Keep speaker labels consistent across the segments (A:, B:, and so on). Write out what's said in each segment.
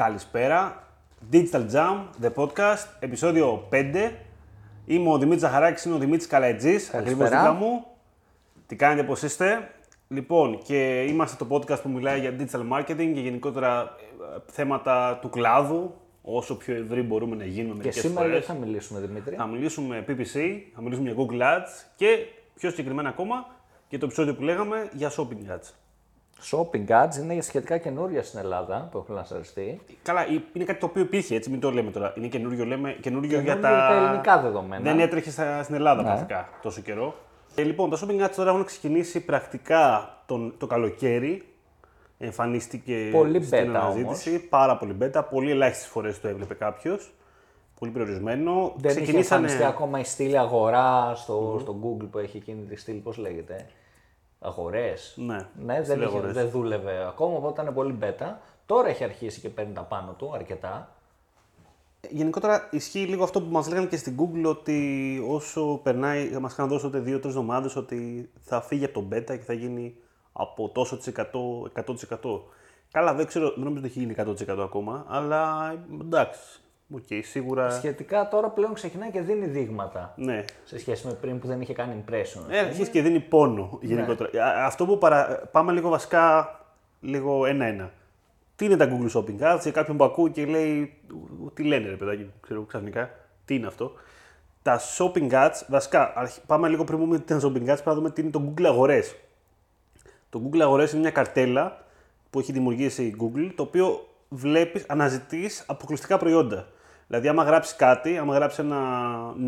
A: Καλησπέρα. Digital Jam, the podcast, επεισόδιο 5. Είμαι ο Δημήτρης Ζαχαράκης, είναι ο Δημήτρης Καλαϊτζής, ακριβώς δίπλα μου. Τι κάνετε, πώς είστε; Λοιπόν, και είμαστε το podcast που μιλάει για digital marketing και γενικότερα ε, θέματα του κλάδου, όσο πιο ευρύ μπορούμε να γίνουμε
B: Και
A: μερικές
B: σήμερα
A: φορές.
B: δεν θα μιλήσουμε, Δημήτρη.
A: Θα μιλήσουμε PPC, θα μιλήσουμε για Google Ads και πιο συγκεκριμένα ακόμα για το επεισόδιο που λέγαμε για Shopping Ads.
B: Shopping ads είναι σχετικά καινούρια στην Ελλάδα που έχουν λανσαριστεί.
A: Καλά, είναι κάτι το οποίο υπήρχε έτσι, μην το λέμε τώρα. Είναι καινούριο, λέμε, καινούριο για
B: Καινούριο
A: τα...
B: για τα ελληνικά δεδομένα.
A: Δεν έτρεχε στα- στην Ελλάδα
B: Ναι.
A: πρακτικά τόσο καιρό. Ε, λοιπόν, τα shopping ads τώρα έχουν ξεκινήσει πρακτικά τον, το καλοκαίρι. Εμφανίστηκε
B: Πολύ
A: στην
B: beta
A: αναζήτηση. Πάρα πολύ beta. Πολύ ελάχιστες φορές το έβλεπε κάποιος. Πολύ περιορισμένο.
B: Δεν είχε εμφανιστεί ακόμα η στήλη αγορά στο, στο Google που έχει εκείνη τη στήλη, πώς λέγεται; Αγορές.
A: Ναι,
B: ναι δεν,
A: στήλη
B: είχε,
A: αγορές.
B: δεν δούλευε ακόμα, οπότε ήταν πολύ beta. Τώρα έχει αρχίσει και παίρνει τα πάνω του αρκετά.
A: Γενικότερα ισχύει λίγο αυτό που μας λέγανε και στην Google ότι όσο περνάει, μας είχαν δώσει τότε δύο-τρεις εβδομάδες ότι θα φύγει από τον beta και θα γίνει από τόσο της εκατό, 100%. Καλά, δεν ξέρω, δεν νομίζω ότι έχει γίνει 100% ακόμα, αλλά εντάξει. Οκ, σίγουρα.
B: Σχετικά τώρα πλέον ξεκινάει και δίνει δείγματα.
A: Ναι.
B: Σε σχέση με πριν που δεν είχε κάνει impression.
A: Ε, αρχίζει και δίνει πόνο γενικότερα. Α, Αυτό που παρα... Πάμε λίγο βασικά, λίγο ένα-ένα. Τι είναι τα Google Shopping Ads, για κάποιον που ακούει και λέει, τι λένε ρε παιδάκι, μου, ξέρω ξαφνικά, τι είναι αυτό. Τα Shopping Ads, βασικά, αρχ- πάμε λίγο πριν πούμε τι είναι Shopping Ads, πρέπει να δούμε τι είναι το Google Αγορές. Το Google Αγορές είναι μια καρτέλα που έχει δημιουργήσει η Google, το οποίο βλέπεις, αναζητείς αποκλειστικά προϊόντα. Δηλαδή, άμα γράψει κάτι, άμα γράψει ένα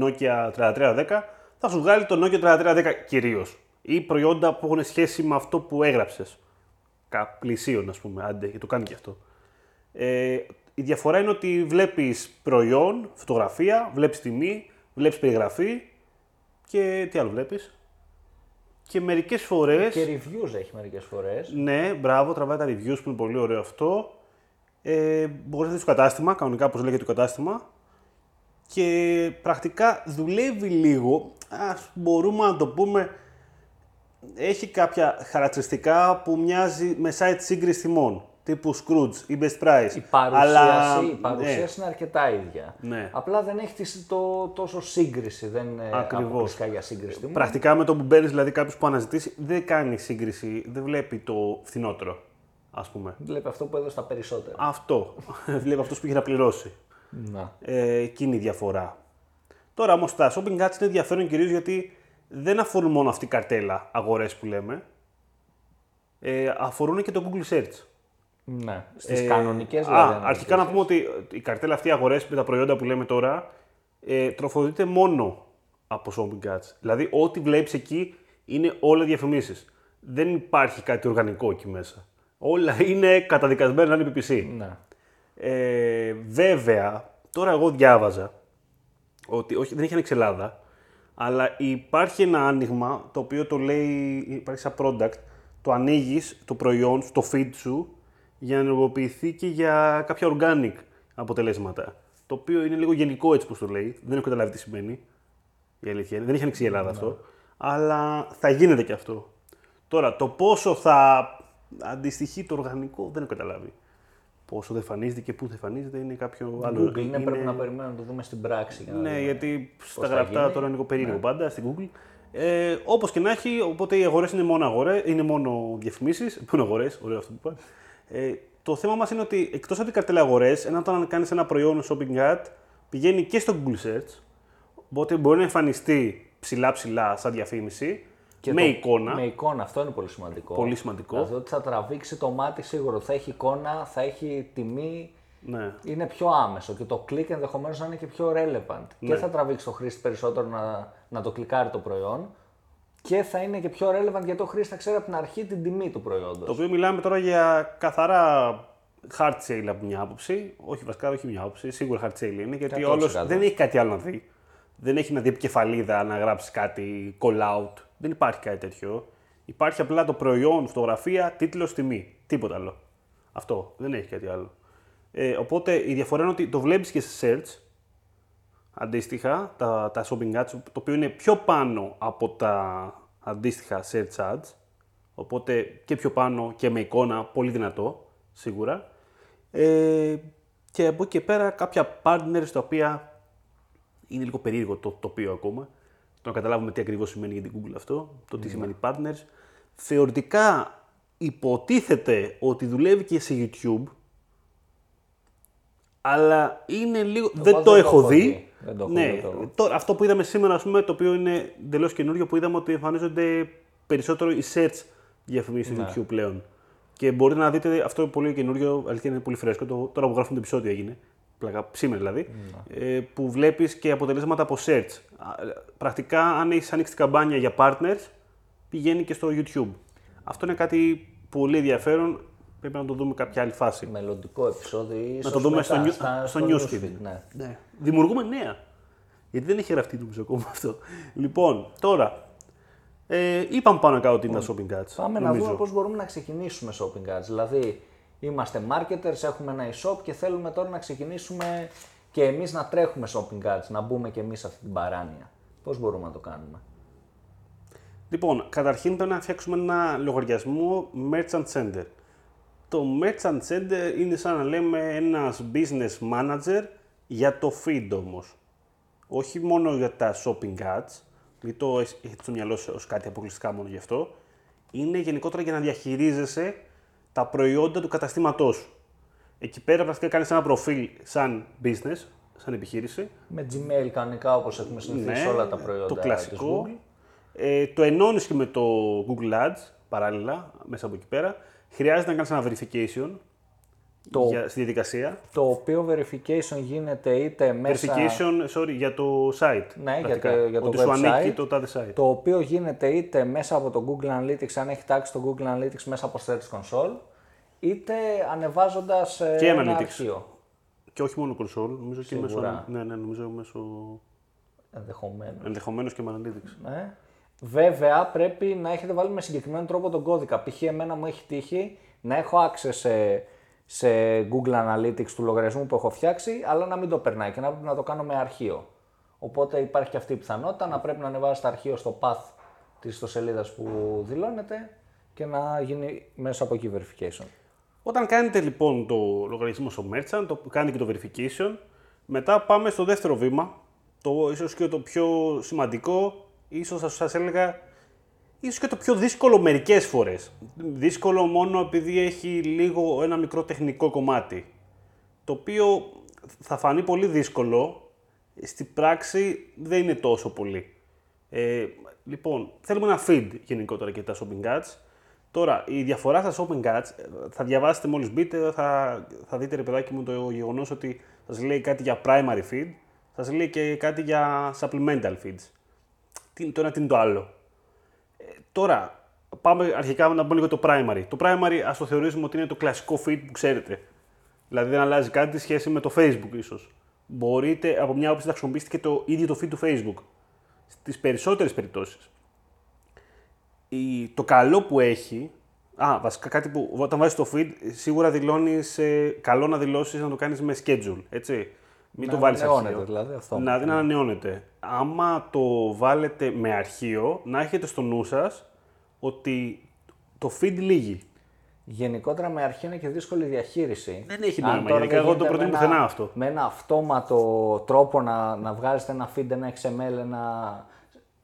A: Nokia 3310, θα σου βγάλει το Nokia 3310 κυρίως. Ή προϊόντα που έχουν σχέση με αυτό που έγραψες. Πλησίων, ας πούμε, άντε, και το κάνει και αυτό. Ε, η διαφορά είναι ότι βλέπεις προϊόν, φωτογραφία, βλέπεις τιμή, βλέπεις περιγραφή και τι άλλο βλέπεις. Και μερικές φορέ.
B: Και reviews έχει μερικές φορές.
A: Ναι, μπράβο, τραβάει τα reviews που είναι πολύ ωραίο αυτό. Ε, μπορείς να δεις το κατάστημα, κανονικά όπως λέγεται το κατάστημα. Και πρακτικά δουλεύει λίγο, ας μπορούμε να το πούμε, έχει κάποια χαρακτηριστικά που μοιάζει με site σύγκριση τιμών, τύπου Scrooge ή Best Price.
B: Η παρουσίαση,
A: Αλλά,
B: η παρουσίαση είναι αρκετά ίδια.
A: Ναι.
B: Απλά δεν έχει τη- το, τόσο σύγκριση. Δεν είναι
A: Ακριβώς.
B: αποκλειστικά για σύγκριση.
A: ναι,
B: τιμών.
A: πρακτικά με το που μπαίνεις δηλαδή κάποιος που αναζητήσει, δεν κάνει σύγκριση, δεν βλέπει το φθηνότερο, ας πούμε.
B: Βλέπει αυτό που έδωσε τα περισσότερα.
A: Αυτό. Βλέπει αυτό που είχε να πληρώσει.
B: Να.
A: Ε, εκείνη η διαφορά. Τώρα όμως τα shopping ads είναι ενδιαφέρον κυρίως γιατί δεν αφορούν μόνο αυτή η καρτέλα αγορές που λέμε. Ε, αφορούν και το Google Search.
B: Ναι. Στις
A: Ε,
B: κανονικές
A: α,
B: δηλαδή.
A: αρχικά να πούμε ότι η καρτέλα αυτή αγορές με τα προϊόντα που λέμε τώρα ε, τροφοδοτείται μόνο από shopping ads. Δηλαδή, ό,τι βλέπεις εκεί είναι όλα διαφημίσεις. Δεν υπάρχει κάτι οργανικό εκεί μέσα. Όλα είναι καταδικασμένα να είναι PPC.
B: Ναι.
A: Ε, βέβαια, τώρα εγώ διάβαζα ότι όχι, δεν έχει ανοίξει Ελλάδα, αλλά υπάρχει ένα άνοιγμα το οποίο το λέει, υπάρχει σαν product, το ανοίγεις το προϊόν στο feed σου για να ενεργοποιηθεί και για κάποια organic αποτελέσματα. Το οποίο είναι λίγο γενικό έτσι που το λέει, δεν έχω καταλάβει τι σημαίνει. Η αλήθεια είναι. Δεν έχει ανοίξει η Ελλάδα αυτό. Αλλά θα γίνεται και αυτό. Τώρα, το πόσο θα αντιστοιχεί το οργανικό δεν έχω καταλάβει. Πόσο δεν εμφανίζεται και πού θα εμφανίζεται είναι κάποιο άλλο.
B: Google είναι, πρέπει να περιμένουμε να το δούμε στην πράξη. για να
A: Ναι,
B: δούμε.
A: γιατί στα
B: θα
A: γραπτά
B: γίνει.
A: τώρα είναι λίγο περίεργο πάντα στην Google. Ε, Όπως και να έχει, οπότε οι αγορές είναι μόνο αγορές, είναι μόνο διαφημίσεις. Πού είναι αγορές, ωραίο αυτό που είπα. Ε, το θέμα μας είναι ότι εκτός από την καρτέλα αγορές, ένα όταν κάνεις ένα προϊόν shopping ad, πηγαίνει και στο Google Search. Οπότε μπορεί να εμφανιστεί ψηλά-ψηλά σαν διαφήμιση
B: Και
A: με
B: το-
A: εικόνα.
B: Με εικόνα, αυτό είναι πολύ σημαντικό.
A: Πολύ σημαντικό.
B: Δηλαδή ότι θα τραβήξει το μάτι σίγουρο. Θα έχει εικόνα, θα έχει τιμή.
A: Ναι.
B: Είναι πιο άμεσο και το κλικ ενδεχομένως να είναι και πιο relevant.
A: Ναι.
B: Και θα τραβήξει το χρήστη περισσότερο να, να το κλικάρει το προϊόν. Και θα είναι και πιο relevant γιατί ο χρήστη θα ξέρει από την αρχή την τιμή του προϊόντος.
A: Το οποίο μιλάμε τώρα για καθαρά hard sale από μια άποψη. Όχι βασικά, όχι μια άποψη. Σίγουρα hard sale είναι γιατί
B: 100%.
A: όλος δεν έχει κάτι άλλο να δει. Δεν έχει να δει επικεφαλίδα να γράψει κάτι call out. Δεν υπάρχει κάτι τέτοιο. Υπάρχει απλά το προϊόν, φωτογραφία, τίτλος, τιμή. Τίποτα άλλο. Αυτό. Δεν έχει κάτι άλλο. Ε, οπότε η διαφορά είναι ότι το βλέπεις και σε search. Αντίστοιχα, τα, τα shopping ads, το οποίο είναι πιο πάνω από τα αντίστοιχα search ads. Οπότε και πιο πάνω και με εικόνα, πολύ δυνατό, σίγουρα. Ε, Και από εκεί και πέρα κάποια partners τα οποία είναι λίγο περίεργο το τοπίο ακόμα. Το να καταλάβουμε τι ακριβώς σημαίνει για την Google αυτό, το τι σημαίνει partners. Θεωρητικά υποτίθεται ότι δουλεύει και σε YouTube, αλλά είναι λίγο. δεν
B: δεν
A: το
B: το
A: έχω
B: έχω
A: δει.
B: δει. Δεν το έχω
A: ναι,
B: δει το-
A: τώρα, αυτό που είδαμε σήμερα, ας πούμε, το οποίο είναι εντελώς καινούριο, που είδαμε ότι εμφανίζονται περισσότερο οι search διαφημίσεις
B: Ναι.
A: στο YouTube πλέον. Και μπορείτε να δείτε, αυτό είναι πολύ καινούριο, αλήθεια είναι πολύ φρέσκο. Το, τώρα που γράφουμε το επεισόδιο έγινε, πλάκα, σήμερα δηλαδή,
B: Ναι.
A: ε, που βλέπεις και αποτελέσματα από search. Α, ε, Πρακτικά, αν έχεις ανοίξει την καμπάνια για partners, πηγαίνει και στο YouTube. Αυτό είναι κάτι πολύ ενδιαφέρον. Πρέπει να το δούμε κάποια άλλη φάση.
B: Μελλοντικό επεισόδιο ή
A: Να
B: ίσως
A: το δούμε
B: μετά,
A: στο, news-
B: στα-
A: στο
B: στο
A: newsfeed.
B: newsfeed, Ναι.
A: Ναι. Δημιουργούμε νέα. Γιατί δεν έχει γραφτεί νομίζω ακόμα αυτό. Λοιπόν, τώρα. Ε, είπαμε πάνω κάτω ότι είναι τα shopping cards.
B: Πάμε να
A: νομίζω.
B: δούμε πώς μπορούμε να ξεκινήσουμε shopping carts. Δηλαδή, είμαστε marketers, έχουμε ένα e-shop και θέλουμε τώρα να ξεκινήσουμε και εμείς να τρέχουμε shopping carts, να μπούμε και εμείς σε αυτή την παράνοια. Πώς μπορούμε να το κάνουμε;
A: Λοιπόν, καταρχήν πρέπει να φτιάξουμε ένα λογαριασμό Merchant Center. Το Merchant Center είναι σαν να λέμε ένας business manager για το feed όμως. Όχι μόνο για τα shopping ads, γιατί το έχ- έχετε στο μυαλό σας ως κάτι αποκλειστικά μόνο γι' αυτό. Είναι γενικότερα για να διαχειρίζεσαι τα προϊόντα του καταστήματός σου. Εκεί πέρα πρακτικά κάνεις ένα προφίλ σαν business, σαν επιχείρηση,
B: Με Gmail κανονικά όπως έχουμε συνηθίσει σε όλα τα προϊόντα
A: Ναι, το
B: της
A: κλασικό.
B: Google.
A: Ε, το ενώνεις και με το Google Ads παράλληλα, μέσα από εκεί πέρα. Χρειάζεται να κάνεις ένα verification
B: Το-
A: για, στη διαδικασία.
B: Το οποίο verification γίνεται είτε μέσα...
A: Verification, sorry, για το site.
B: Ναι, για
A: πρακτικά.
B: το- για το
A: Ότι σου
B: website.
A: ανήκει το τάδε site.
B: Το οποίο γίνεται είτε μέσα από το Google Analytics, αν έχει τάξει το Google Analytics μέσα από Search Console, είτε ανεβάζοντας ε,
A: Και
B: ένα
A: Analytics.
B: αρχείο.
A: Και όχι μόνο console, νομίζω και μέσω.
B: Σίγουρα.
A: Ναι, ναι, νομίζω μέσω.
B: Ενδεχομένως.
A: ενδεχομένως και με analytics.
B: Ναι. Βέβαια, πρέπει να έχετε βάλει με συγκεκριμένο τρόπο τον κώδικα. Π.χ. εμένα μου έχει τύχει να έχω access σε, σε Google Analytics του λογαριασμού που έχω φτιάξει, αλλά να μην το περνάει και να πρέπει να το κάνω με αρχείο. Οπότε υπάρχει και αυτή η πιθανότητα να πρέπει να ανεβάσει το αρχείο στο path της ιστοσελίδα που δηλώνεται και να γίνει μέσα από εκεί verification.
A: Όταν κάνετε λοιπόν το λογαριασμό στο Merchant, το κάνετε και το verification, μετά πάμε στο δεύτερο βήμα, το ίσως και το πιο σημαντικό, ίσως θα σας έλεγα, ίσως και το πιο δύσκολο μερικές φορές. Δύσκολο μόνο επειδή έχει λίγο ένα μικρό τεχνικό κομμάτι, το οποίο θα φανεί πολύ δύσκολο, στην πράξη δεν είναι τόσο πολύ. Ε, λοιπόν, θέλουμε ένα feed γενικότερα και τα shopping ads. Τώρα, η διαφορά στα shopping ads, ε, θα διαβάσετε μόλις μπείτε, θα, θα δείτε ρε παιδάκι μου το γεγονός ότι σας λέει κάτι για primary feed, σας λέει και κάτι για supplemental feeds. Τι είναι το ένα, τι είναι το άλλο. Ε, τώρα, πάμε αρχικά να πούμε λίγο το primary. Το primary ας το θεωρήσουμε ότι είναι το κλασικό feed που ξέρετε. Δηλαδή δεν αλλάζει κάτι σε σχέση με το Facebook ίσως. Μπορείτε από μια άποψη να χρησιμοποιήσετε και το ίδιο το feed του Facebook. Στις περισσότερες περιπτώσεις. Η, το καλό που έχει, α, βασικά κάτι που όταν βάζεις το feed, σίγουρα δηλώνεις, ε, καλό να δηλώσεις να το κάνεις με schedule, έτσι. Μην
B: Να
A: το βάλεις
B: ανανεώνεται,
A: αρχείο.
B: δηλαδή, αυτό.
A: Να δεν ανανεώνεται. Άμα το βάλετε με αρχείο, να έχετε στο νου σας ότι το feed λύγει.
B: Γενικότερα με αρχή είναι και δύσκολη διαχείριση.
A: Δεν έχει
B: Αν
A: νόημα,
B: τώρα
A: γενικά,
B: δεν
A: εγώ το
B: γίνεται
A: προτείνω
B: με
A: πουθενά
B: ένα-
A: αυτό.
B: Με ένα αυτόματο τρόπο να, να βγάζετε ένα feed, ένα XML, ένα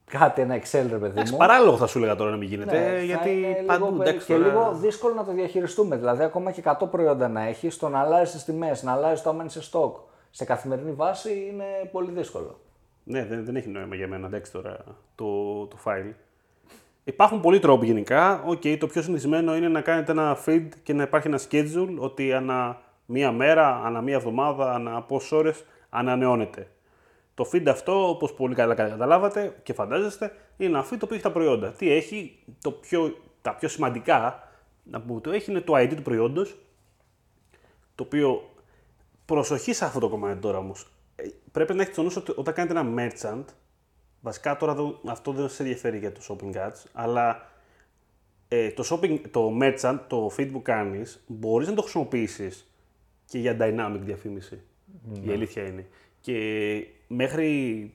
B: κάτι, ένα Excel ρε παιδί
A: Εντάξει,
B: μου.
A: παράλογο θα σου έλεγα τώρα να μην γίνεται,
B: Ναι, θα
A: γιατί
B: είναι
A: παντού
B: λίγο,
A: εντάξει,
B: και
A: τώρα-
B: λίγο δύσκολο να το διαχειριστούμε. Δηλαδή, ακόμα και 100 προϊόντα να έχεις, το να αλλάζεις τις τιμές, να αλλάζεις το άμα είναι σε stock σε καθημερινή βάση είναι πολύ δύσκολο.
A: Ναι, δεν, δεν έχει νόημα για μένα, εντάξει τώρα, το, το file. Υπάρχουν πολλοί τρόποι γενικά. Οκ, το πιο συνηθισμένο είναι να κάνετε ένα feed και να υπάρχει ένα schedule ότι ανά μία μέρα, ανά μία εβδομάδα, ανά πόσες ώρες ανανεώνεται. Το feed αυτό, όπως πολύ καλά καταλάβατε και φαντάζεστε, είναι ένα feed το οποίο έχει τα προϊόντα. Τι έχει, το πιο, τα πιο σημαντικά να πούμε το έχει είναι το ID του προϊόντος, το οποίο προσοχή σε αυτό το κομμάτι τώρα όμως. Πρέπει να έχετε στο νου σου ότι όταν κάνετε ένα merchant, βασικά τώρα εδώ- αυτό δεν σε ενδιαφέρει για το shopping ads, αλλά ε, το, shopping, το merchant, το feed που κάνεις, μπορείς να το χρησιμοποιήσεις και για dynamic διαφήμιση. Η αλήθεια είναι. Και μέχρι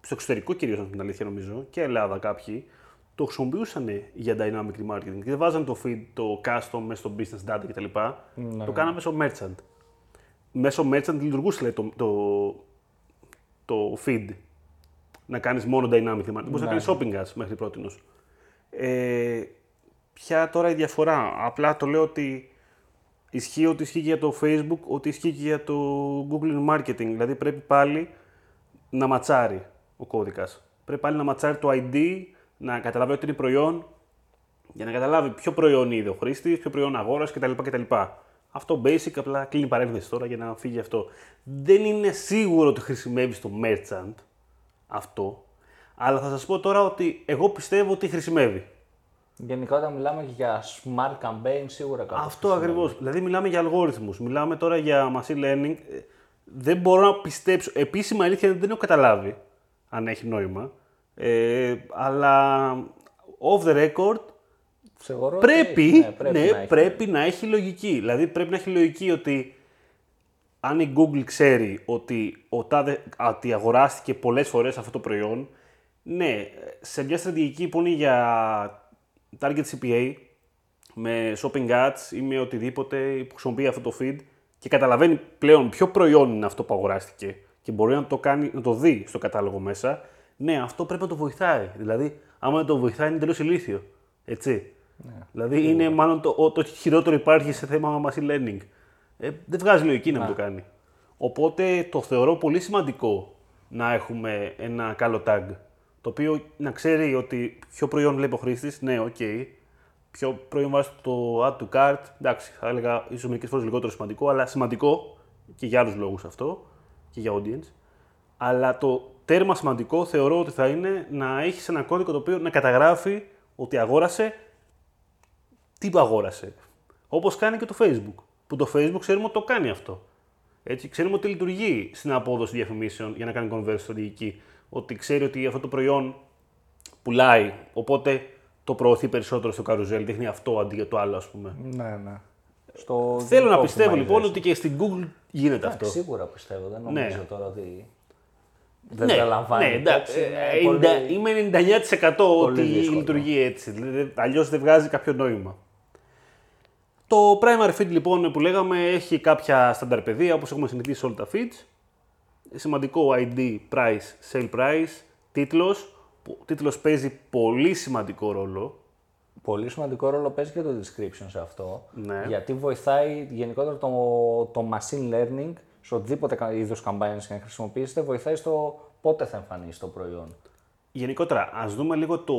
A: στο εξωτερικό κυρίως, να πούμε την αλήθεια νομίζω, και Ελλάδα κάποιοι, το χρησιμοποιούσαν για dynamic remarketing. Και δεν βάζαν το feed, το custom μέσα στο business data κτλ. Το κάναμε μέσω merchant. Μέσω merchant λειτουργούσε λέει, το, το, το feed. Να κάνεις μόνο dynamic theme. Μπορείς να κάνεις shopping ads μέχρι πρώτη. Ε, ποια τώρα η διαφορά. Απλά το λέω ότι ισχύει ότι ισχύει και για το Facebook, ότι ισχύει και για το Google Marketing. Δηλαδή πρέπει πάλι να ματσάρει ο κώδικας. Πρέπει πάλι να ματσάρει το ID, να καταλάβει ότι είναι προϊόν, για να καταλάβει ποιο προϊόν είδε ο χρήστης, ποιο προϊόν αγόρασε κτλ. κτλ. Αυτό basic, απλά κλείνει παρένθεση τώρα για να φύγει αυτό. Δεν είναι σίγουρο ότι χρησιμεύει στο merchant αυτό, αλλά θα σας πω τώρα ότι εγώ πιστεύω ότι χρησιμεύει.
B: Γενικότερα μιλάμε και για smart campaign σίγουρα κάπου.
A: Αυτό ακριβώς. Δηλαδή μιλάμε για αλγόριθμους. Μιλάμε τώρα για machine learning. Ε, Δεν μπορώ να πιστέψω. Επίσημα αλήθεια δεν έχω καταλάβει αν έχει νόημα. Ε, αλλά off the record
B: Θεωρώ ότι
A: πρέπει,
B: έχει,
A: ναι,
B: πρέπει, να έχει.
A: πρέπει να έχει λογική. Δηλαδή πρέπει να έχει λογική ότι αν η Google ξέρει ότι, ο τάδε, ότι αγοράστηκε πολλές φορές αυτό το προϊόν, ναι, σε μια στρατηγική που είναι για target CPA, με shopping ads ή με οτιδήποτε που χρησιμοποιεί αυτό το feed και καταλαβαίνει πλέον ποιο προϊόν είναι αυτό που αγοράστηκε και μπορεί να το, κάνει, να το δει στο κατάλογο μέσα, ναι, αυτό πρέπει να το βοηθάει. Δηλαδή, άμα δεν το βοηθάει, είναι τελείως ηλίθιο. Έτσι. Δηλαδή, είναι μάλλον το, ο- το χειρότερο υπάρχει σε θέμα machine learning. Ε, δεν βγάζει λογική να μην το κάνει. Οπότε το θεωρώ πολύ σημαντικό να έχουμε ένα καλό tag. Το οποίο να ξέρει ότι ποιο προϊόν βλέπει ο χρήστης, ναι, οκ. Ποιο προϊόν βάζει το add to cart, εντάξει, θα έλεγα ίσως μερικές φορές λιγότερο σημαντικό, αλλά σημαντικό και για άλλους λόγους αυτό και για audience. Αλλά το τέρμα σημαντικό θεωρώ ότι θα είναι να έχεις ένα κώδικο το οποίο να καταγράφει ότι αγόρασε τι αγόρασε. Όπως κάνει και το Facebook. Που το Facebook ξέρουμε ότι το κάνει αυτό. Έτσι, ξέρουμε ότι λειτουργεί στην απόδοση διαφημίσεων για να κάνει conversion στρατηγική. Ότι ξέρει ότι αυτό το προϊόν πουλάει, οπότε το προωθεί περισσότερο στο καρουζέλ, δείχνει αυτό αντί για το άλλο, ας πούμε.
B: Ναι, ναι. Στο
A: Θέλω να
B: optimization.
A: πιστεύω λοιπόν ότι και στην Google γίνεται
B: Εντάξει,
A: αυτό.
B: Σίγουρα πιστεύω. Δεν νομίζω
A: Ναι.
B: τώρα ότι. Δεν
A: Ναι,
B: τα λαμβάνει.
A: ναι, εντά-
B: υπόψη,
A: ε,
B: είναι
A: εντα-
B: πολύ-
A: Είμαι 99% ότι
B: δύσκολο.
A: λειτουργεί έτσι. Δηλαδή, Αλλιώς δεν βγάζει κάποιο νόημα. Το primary feed λοιπόν που λέγαμε έχει κάποια στάνταρ παιδεία όπως έχουμε συνηθίσει σε όλα τα feeds. Σημαντικό ID, price, sale price, τίτλος. που Ο τίτλος παίζει πολύ σημαντικό ρόλο.
B: Πολύ σημαντικό ρόλο παίζει και το description σε αυτό.
A: Ναι.
B: Γιατί βοηθάει γενικότερα το, το machine learning σε οτιδήποτε είδος campaigns και να χρησιμοποιήσετε, βοηθάει στο πότε θα εμφανίσει το προϊόν.
A: Γενικότερα, ας δούμε λίγο το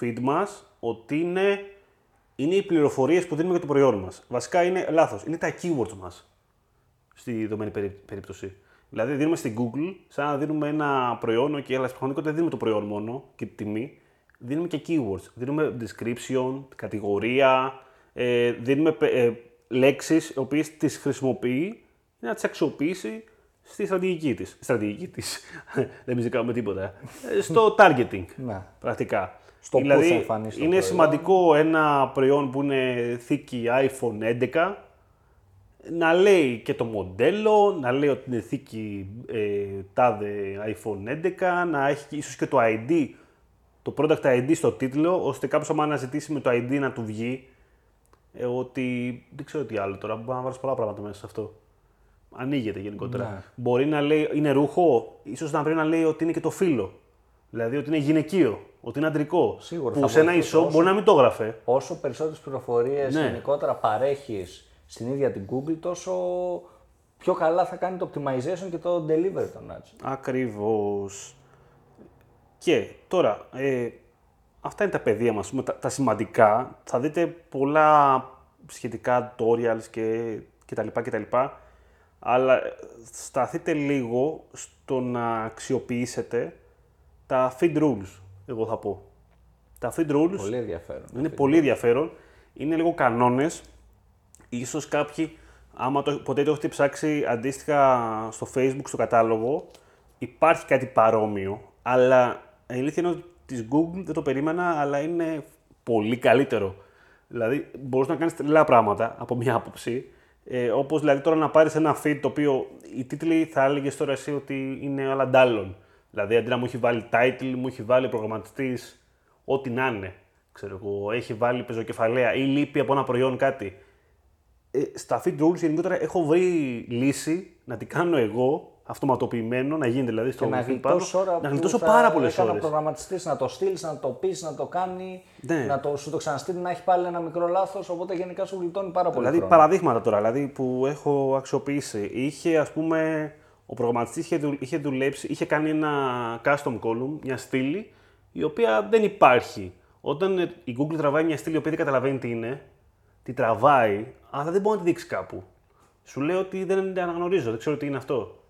A: feed μας, ότι είναι, είναι οι πληροφορίες που δίνουμε για το προϊόν μας. Βασικά είναι λάθος, είναι τα keywords μας στη δεδομένη περί- περίπτωση. Δηλαδή δίνουμε στην Google, σαν να δίνουμε ένα προϊόν, okay, αλλά στην πραγματικότητα δεν δίνουμε το προϊόν μόνο και τη τιμή, δίνουμε και keywords. Δίνουμε description, κατηγορία, ε, δίνουμε πε- ε, λέξεις, οι οποίες τις χρησιμοποιεί για να τις αξιοποιήσει στη στρατηγική της. Στρατηγική της, δεν μην κάνουμε τίποτα. Ε, στο targeting,
B: Ναι.
A: πρακτικά.
B: Στο πού
A: δηλαδή,
B: θα εμφανίσει το
A: είναι
B: προϊόν;
A: σημαντικό ένα προϊόν που είναι θήκη iPhone 11 να λέει και το μοντέλο, να λέει ότι είναι θήκη ε, τάδε iPhone 11, να έχει ίσως και το ID, το product ID στο τίτλο, ώστε κάποιος άμα αναζητήσει με το ID να του βγει ε, ότι δεν ξέρω τι άλλο τώρα, μπορεί να βάλεις πολλά πράγματα μέσα σε αυτό. Ανοίγεται γενικότερα.
B: Ναι.
A: Μπορεί να λέει, είναι ρούχο, ίσως να πρέπει να λέει ότι είναι και το φύλλο. Δηλαδή ότι είναι γυναικείο, ότι είναι αντρικό.
B: Σίγουρα,
A: Που
B: θα
A: σε ένα
B: βοηθούσε
A: e-shop
B: όσο-
A: μπορεί να μην το έγραφε.
B: Όσο περισσότερες πληροφορίες
A: Ναι.
B: γενικότερα παρέχεις στην ίδια την Google, τόσο πιο καλά θα κάνει το optimization και το delivery των ads.
A: Ακριβώς. Και τώρα, ε, αυτά είναι τα πεδία μας, πούμε, τα, τα σημαντικά. Θα δείτε πολλά σχετικά tutorials και, και τα λοιπά και τα λοιπά. Αλλά ε, σταθείτε λίγο στο να αξιοποιήσετε τα feed rules, εγώ θα πω. Τα feed rules
B: Πολύ ενδιαφέρον.
A: είναι πολύ ενδιαφέρον. Είναι λίγο κανόνες. Ίσως κάποιοι, άμα το, ποτέ το έχετε ψάξει αντίστοιχα στο facebook, στο κατάλογο, υπάρχει κάτι παρόμοιο, αλλά η αλήθεια είναι ότι της Google δεν το περίμενα, αλλά είναι πολύ καλύτερο. Δηλαδή, μπορείς να κάνεις τρελά πράγματα από μια άποψη, ε, όπως δηλαδή τώρα να πάρεις ένα feed το οποίο οι τίτλοι θα έλεγες τώρα εσύ ότι είναι άλλα ντάλλον. Δηλαδή, αντί να μου έχει βάλει title, μου έχει βάλει προγραμματιστής ό,τι να είναι. Ξέρω εγώ, έχει βάλει πεζοκεφαλαία ή λείπει από ένα προϊόν κάτι. ε, στα feed rules γενικότερα έχω βρει λύση να την κάνω εγώ αυτοματοποιημένο, να γίνει δηλαδή στο
B: Και να
A: feed
B: γλιτώσει ώρα
A: να
B: που
A: γλιτώσω
B: θα
A: πάρα πολλές
B: έκανε ο
A: ώρες.
B: προγραμματιστής να το στείλεις, να το πεις, να το κάνει,
A: Ναι.
B: να το, σου το ξαναστείλει, να έχει πάλι ένα μικρό λάθος. Οπότε γενικά σου γλιτώνει πάρα πολύ
A: Δηλαδή
B: χρόνο.
A: παραδείγματα τώρα δηλαδή, που έχω αξιοποιήσει. Είχε ας πούμε, ο προγραμματιστής είχε, δουλ- είχε δουλέψει, είχε κάνει ένα custom column, μια στήλη, η οποία δεν υπάρχει. Όταν ε, η Google τραβάει μια στήλη η οποία δεν καταλαβαίνει τι είναι, τη τραβάει, αλλά δεν μπορεί να τη δείξει κάπου. Σου λέει ότι δεν την αναγνωρίζω, δεν ξέρω τι είναι αυτό.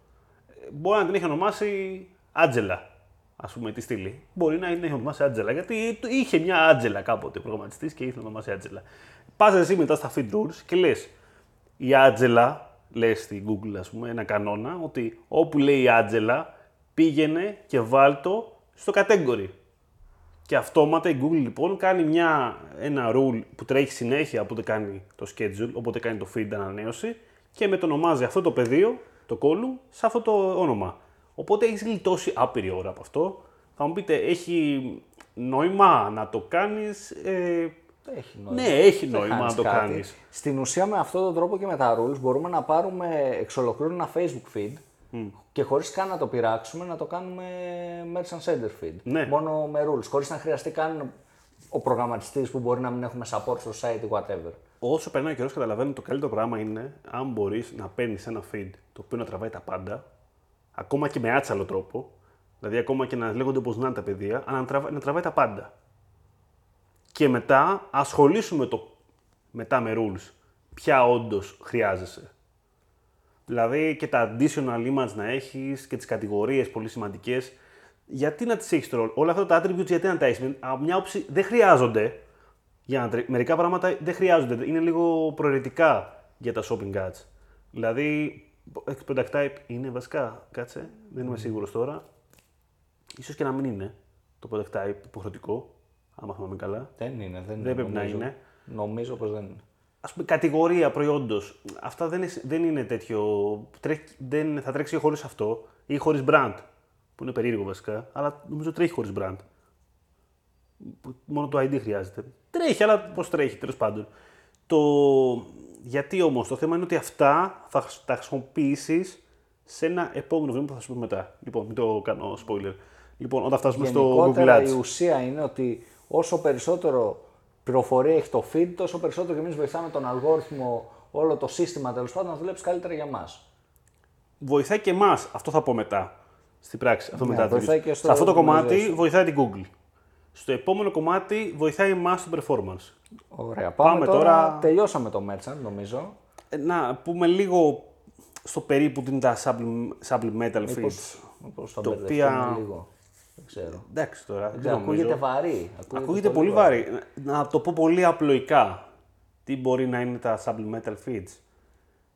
A: Ε, Μπορεί να την έχει ονομάσει Άτζελα, ας πούμε, τη στήλη. Μπορεί να την έχει ονομάσει Άτζελα, γιατί το- είχε μια Άτζελα κάποτε ο προγραμματιστής και ήθελε να ονομάσει Άτζελα. Πας εσύ μετά στα feed rules και λες, η Άτζελα, λε στη Google, ας πούμε, ένα κανόνα, ότι όπου λέει η Άτζελα, πήγαινε και βάλτο στο category. Και αυτόματα η Google λοιπόν κάνει μια, ένα rule που τρέχει συνέχεια όποτε κάνει το schedule, όποτε κάνει το feed ανανέωση και μετονομάζει αυτό το πεδίο, το column, σε αυτό το όνομα. Οπότε έχεις γλιτώσει άπειρη ώρα από αυτό. Θα μου πείτε, έχει νόημα να το κάνεις. Ε,
B: Έχει νόημα.
A: ναι, έχει
B: Δεν
A: νόημα να
B: χάνεις
A: το
B: κάτι.
A: κάνεις.
B: Στην ουσία με αυτόν τον τρόπο και με τα rules μπορούμε να πάρουμε εξ ολοκλήρου ένα Facebook feed και χωρίς καν να το πειράξουμε να το κάνουμε merchant center feed.
A: Ναι.
B: Μόνο με rules, χωρίς να χρειαστεί καν ο προγραμματιστής που μπορεί να μην έχουμε support στο site ή whatever.
A: Όσο περνάει ο καιρός, καταλαβαίνω το καλύτερο πράγμα είναι αν μπορείς να παίρνεις ένα feed το οποίο να τραβάει τα πάντα, ακόμα και με άτσαλο τρόπο, δηλαδή ακόμα και να λέγονται όπω να είναι τα παιδεία, αλλά να, τραβά- να τραβάει τα πάντα. Και μετά ασχολήσουμε το μετά με rules. Ποια όντως χρειάζεσαι. Δηλαδή και τα additional images να έχεις και τις κατηγορίες πολύ σημαντικές. Γιατί να τις έχεις τώρα, όλα αυτά τα attributes, γιατί να τα έχεις; Από μια όψη δεν χρειάζονται. Για να τρε- Μερικά πράγματα δεν χρειάζονται. Είναι λίγο προαιρετικά για τα shopping ads. Δηλαδή, product type είναι βασικά. Κάτσε, δεν είμαι σίγουρος τώρα. Ίσως και να μην είναι το product type υποχρεωτικό, άμα θυμάμαι καλά.
B: Δεν είναι, δεν,
A: Δεν πρέπει να
B: νομίζω.
A: είναι.
B: Νομίζω πως δεν είναι.
A: Α πούμε, κατηγορία προϊόντος. Αυτά δεν είναι, δεν είναι τέτοιο. Τρέχει, δεν, θα τρέξει χωρίς αυτό ή χωρίς brand. Που είναι περίεργο βασικά, αλλά νομίζω τρέχει χωρίς brand. Που Μόνο το ID χρειάζεται. Τρέχει, αλλά πώ τρέχει, τέλος πάντων. Το... Γιατί όμως, το θέμα είναι ότι αυτά θα χρησ- τα χρησιμοποιήσεις σε ένα επόμενο βήμα που θα σου πω μετά. Λοιπόν, μην το κάνω spoiler. Λοιπόν, όταν φτάσουμε στο Google
B: Γενικότερα η
A: Ads.
B: ουσία είναι ότι όσο περισσότερο πληροφορία έχει το feed, τόσο περισσότερο και εμείς βοηθάμε τον αλγόριθμο, όλο το σύστημα τέλος πάντων να δουλέψει καλύτερα για μας.
A: βοηθάει και εμάς. Αυτό θα πω μετά. Στην πράξη. Αυτό
B: Ναι,
A: μετά
B: βοηθάει
A: attributes.
B: και στο
A: Σε αυτό το κομμάτι
B: optimization.
A: βοηθάει την Google. Στο επόμενο κομμάτι βοηθάει εμάς στο performance.
B: Ωραία. Πάμε,
A: Πάμε
B: τώρα,
A: τώρα-
B: Τελειώσαμε το merchant, νομίζω.
A: Ε, Να πούμε λίγο στο περίπου τι είναι τα sublim- supplemental feeds.
B: Μήπως, μήπως θα
A: Το
B: μπερδευτούμε
A: οποία-
B: λίγο. Δεν ξέρω.
A: Εντάξει τώρα.
B: Δεν
A: Δεν
B: ξέρω,
A: νομίζω.
B: ακούγεται βαρύ.
A: Ακούγεται πολύ βαρύ. Να το πω πολύ απλοϊκά. Τι μπορεί να είναι τα supplemental feeds.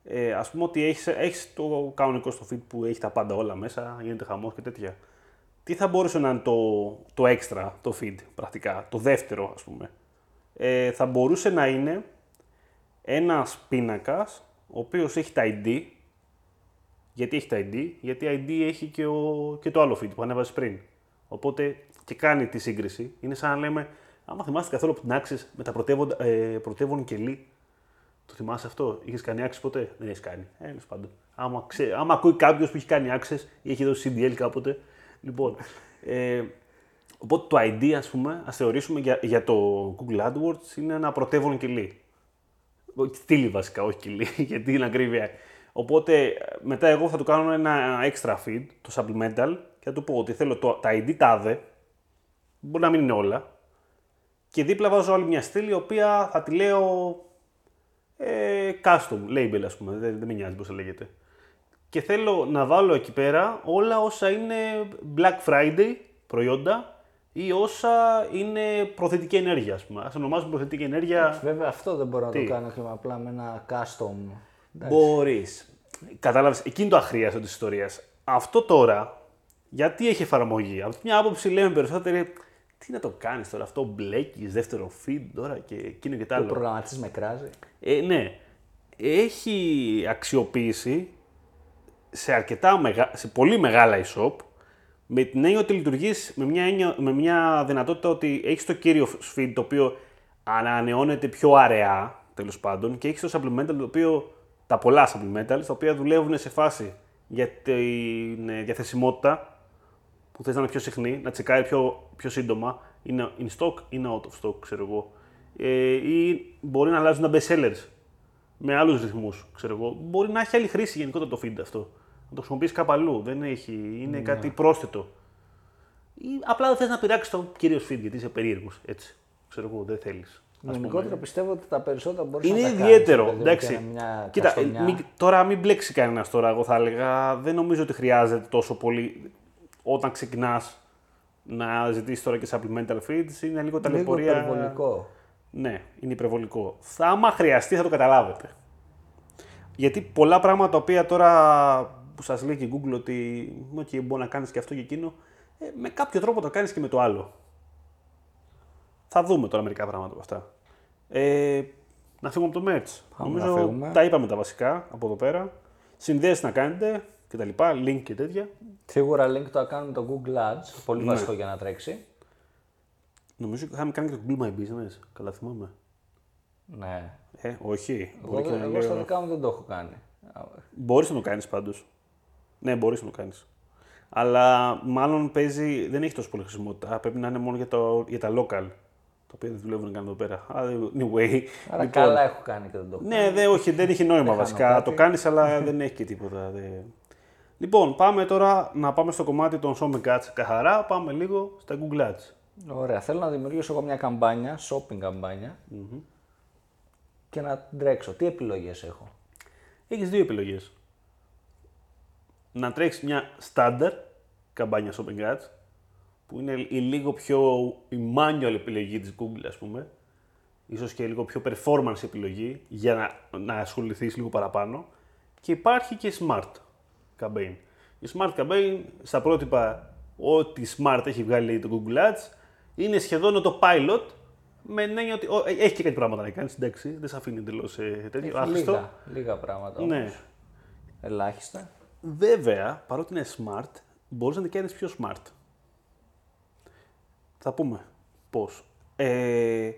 A: Ε, ας πούμε ότι έχεις, έχεις το κανονικό στο feed που έχει τα πάντα όλα μέσα, γίνεται χαμός και τέτοια. Τι θα μπορούσε να είναι το, το extra, το feed πρακτικά, το δεύτερο ας πούμε. Ε, θα μπορούσε να είναι ένας πίνακας, ο οποίος έχει τα ID. Γιατί έχει τα ID, γιατί ID έχει και, ο, και το άλλο feed που ανέβασε πριν. Οπότε και κάνει τη σύγκριση. Είναι σαν να λέμε, άμα θυμάστε καθόλου από την Axis με τα πρωτεύοντα- ε, πρωτεύον κελί. Το θυμάσαι αυτό, είχες κάνει Axis ποτέ, δεν έχεις κάνει. Ε, τέλος πάντων. Άμα, ξέ, άμα ακούει κάποιος που έχει κάνει Axis ή έχει δώσει CDL κάποτε. Λοιπόν, ε, οπότε το ID, ας πούμε, ας θεωρήσουμε για, για το Google AdWords είναι ένα πρωτεύον κελί. Όχι, Στήλη βασικά, όχι κιλή, γιατί είναι ακρίβεια. Οπότε μετά εγώ θα του κάνω ένα extra feed, το supplemental, και θα του πω ότι θέλω το, τα ID τάδε, μπορεί να μην είναι όλα, και δίπλα βάζω άλλη μια στήλη, η οποία θα τη λέω ε, custom label, ας πούμε, δεν, δεν με νοιάζει πώς θα λέγεται. Και θέλω να βάλω εκεί πέρα όλα όσα είναι Black Friday προϊόντα ή όσα είναι προθετική ενέργεια, ας πούμε. Ας ονομάζουμε προθετική ενέργεια
B: Βέβαια αυτό δεν μπορώ να
A: Τι;
B: το κάνω και με απλά με ένα custom.
A: Μπορείς. Κατάλαβες, εκείνη το αχρίαστο της ιστορίας. Αυτό τώρα, γιατί έχει εφαρμογή; Από μια άποψη λέμε περισσότεροι, τι να το κάνεις τώρα, αυτό μπλέκεις, δεύτερο feed τώρα και εκείνο και τα
B: Ο
A: άλλο.
B: προγραμματής με κράζει.
A: Ε, ναι. Έχει αξιοποίηση σε, αρκετά μεγα... σε πολύ μεγάλα e-shop με την έννοια ότι λειτουργείς με μια, έννοια- με μια δυνατότητα ότι έχεις το κύριο feed το οποίο ανανεώνεται πιο αραιά, τέλος πάντων και έχεις το supplemental το οποίο, τα πολλά supplementals τα οποία δουλεύουν σε φάση για την ε, διαθεσιμότητα που θε να είναι πιο συχνή, να τσεκάρει πιο, πιο σύντομα, είναι in stock ή είναι out of stock, ξέρω εγώ. Ε, ή μπορεί να αλλάζουν τα best sellers με άλλους ρυθμούς, ξέρω εγώ. Μπορεί να έχει άλλη χρήση γενικότερα το feed αυτό. Να το χρησιμοποιήσει κάπου αλλού. Δεν έχει, είναι κάτι πρόσθετο. Ή απλά δεν θες να πειράξεις το κυρίως feed γιατί είσαι περίεργος. Έτσι. Ξέρω εγώ, δεν θέλεις.
B: Γενικότερα πιστεύω ότι τα περισσότερα μπορείς
A: Είναι
B: να τα κάνεις,
A: ιδιαίτερο.
B: παιδί μου,
A: εντάξει.
B: και να μια
A: Κοίτα,
B: καστονιά.
A: μη- τώρα μην μπλέξει κανένας τώρα, εγώ θα έλεγα. Δεν νομίζω ότι χρειάζεται τόσο πολύ όταν ξεκινάς να ζητήσεις τώρα και supplemental feeds. Είναι λίγο
B: Λίγο
A: ταλαιπωρία.
B: υπερβολικό.
A: Ναι, είναι υπερβολικό. Θα, άμα χρειαστεί θα το καταλάβετε. Γιατί πολλά πράγματα τα οποία τώρα που σας λέει και η Google ότι okay, μπορεί να κάνεις και αυτό και εκείνο, ε, με κάποιο τρόπο το κάνεις και με το άλλο. Θα δούμε τώρα μερικά πράγματα από αυτά. Ε, να φύγουμε από το merch.
B: Πάμε να
A: Νομίζω
B: φύγουμε.
A: τα είπαμε τα βασικά από εδώ πέρα. Συνδέσεις να κάνετε και τα λοιπά, link και τέτοια.
B: Σίγουρα link το κάνουμε το Google Ads. Πολύ
A: Ναι.
B: βασικό για να τρέξει.
A: Νομίζω είχαμε κάνει και το Google My Business, καλά θυμάμαι.
B: Ναι.
A: Ε, όχι.
B: Εγώ,
A: Μπορεί και να
B: εγώ
A: λέω-
B: στα δικά μου δεν το έχω κάνει.
A: Μπορείς να το κάνεις πάντως. Ναι, μπορείς να το κάνεις. Αλλά μάλλον παίζει, δεν έχει τόσο πολύ χρησιμότητα. Πρέπει να είναι μόνο για, το, για τα local. Τα οποία δεν δουλεύουν καν εδώ πέρα. Αλλά anyway.
B: Άρα
A: λοιπόν,
B: καλά έχω κάνει και δεν το έχω
A: ναι, δεν, όχι, δεν έχει νόημα
B: χάνω
A: βασικά.
B: κάτι.
A: Το κάνεις, αλλά δεν έχει και τίποτα. δε- Λοιπόν, πάμε τώρα να πάμε στο κομμάτι των shopping ads καθαρά. Πάμε λίγο στα Google Ads.
B: Ωραία. Θέλω να δημιουργήσω εγώ μια καμπάνια, shopping καμπανια και να την τρέξω. Τι επιλογές έχω;
A: Έχεις δύο επιλογές. Να τρέξεις μια standard καμπάνια shopping ads, που είναι η λίγο πιο η manual επιλογή της Google, ας πούμε. Ίσως και λίγο πιο performance επιλογή, για να, να ασχοληθείς λίγο παραπάνω. Και υπάρχει και smart campaign. Η smart campaign, στα πρότυπα, ό,τι smart έχει βγάλει το Google Ads, είναι σχεδόν το pilot, με έννοια ότι ο, έχει και κάτι πράγματα να κάνεις, εντάξει, δεν σε αφήνει εντελώς τέτοιο,
B: Έχει
A: άχρηστο.
B: λίγα, λίγα πράγματα όμως.
A: Ναι.
B: Ελάχιστα.
A: Βέβαια, παρότι είναι smart, μπορείς να την κάνεις πιο smart. Θα πούμε πώς. Ε,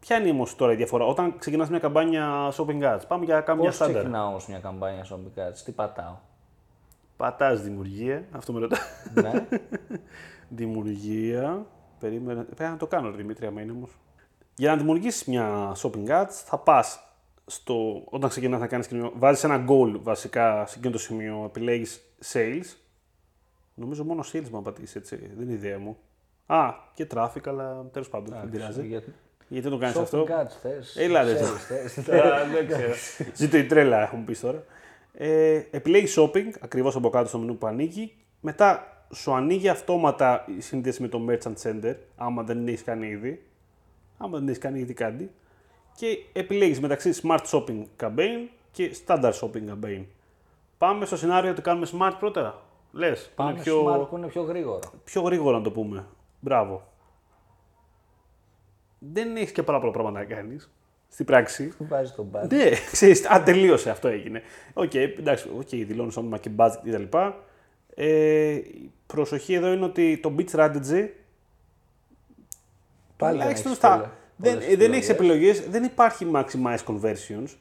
A: ποια είναι όμως τώρα η διαφορά; Όταν ξεκινάς μια καμπάνια shopping ads, πάμε για κάμια
B: Πώς
A: στάνταρ.
B: ξεκινάω όμως μια καμπάνια shopping ads, τι πατάω;
A: Πατάς δημιουργία, αυτό με ρωτά.
B: ναι.
A: δημιουργία. Περίμενε. Πρέπει να το κάνω, ρε Δημήτρη, άμα είναι όμως. Για να δημιουργήσεις μια shopping ads, θα πας στο, όταν ξεκινάς να κάνεις κοινωνία, βάζεις ένα goal βασικά σε εκείνο το σημείο, επιλέγεις sales. Νομίζω μόνο sales μου πατήσει έτσι, δεν είναι ιδέα μου. Α, και traffic, αλλά τέλος πάντων, δεν πειράζει.
B: Γιατί...
A: Γιατί δεν το κάνεις
B: Shopping
A: αυτό;
B: ads θες.
A: Έλα, ρε,
B: ξέρεις,
A: τώρα.
B: θες.
A: Τώρα, δεν ξέρω. Ζήτω η τρέλα, έχω μου πεις τώρα. Ε, επιλέγει shopping, ακριβώς από κάτω στο μενού που ανοίγει. Μετά σου ανοίγει αυτόματα η σύνδεση με το Merchant Center, άμα δεν έχεις κάνει ήδη. Άμα δεν έχεις κάνει ήδη κάτι. Και επιλέγεις μεταξύ Smart Shopping Campaign και Standard Shopping Campaign. Πάμε στο σενάριο ότι κάνουμε Smart πρώτα. Λες,
B: Πάμε
A: είναι
B: πιο...
A: πιο,
B: που είναι πιο γρήγορο.
A: πιο γρήγορα να το πούμε. Μπράβο. Δεν έχεις και πάρα πολλά πράγματα να κάνεις στην πράξη.
B: Βάζει τον budget.
A: Ναι, ξέρεις, α, τελείωσε, αυτό έγινε. Οκ, εντάξει, οκ, δηλώνεις όνομα και budget κτλ. Ε, η προσοχή εδώ είναι ότι το bid strategy
B: Πάλι δεν
A: τουλάχιστον
B: έχεις
A: στα-
B: πολλές-
A: δεν,
B: πολλές
A: ε, δεν έχεις
B: επιλογές.
A: επιλογές, δεν υπάρχει maximize conversions.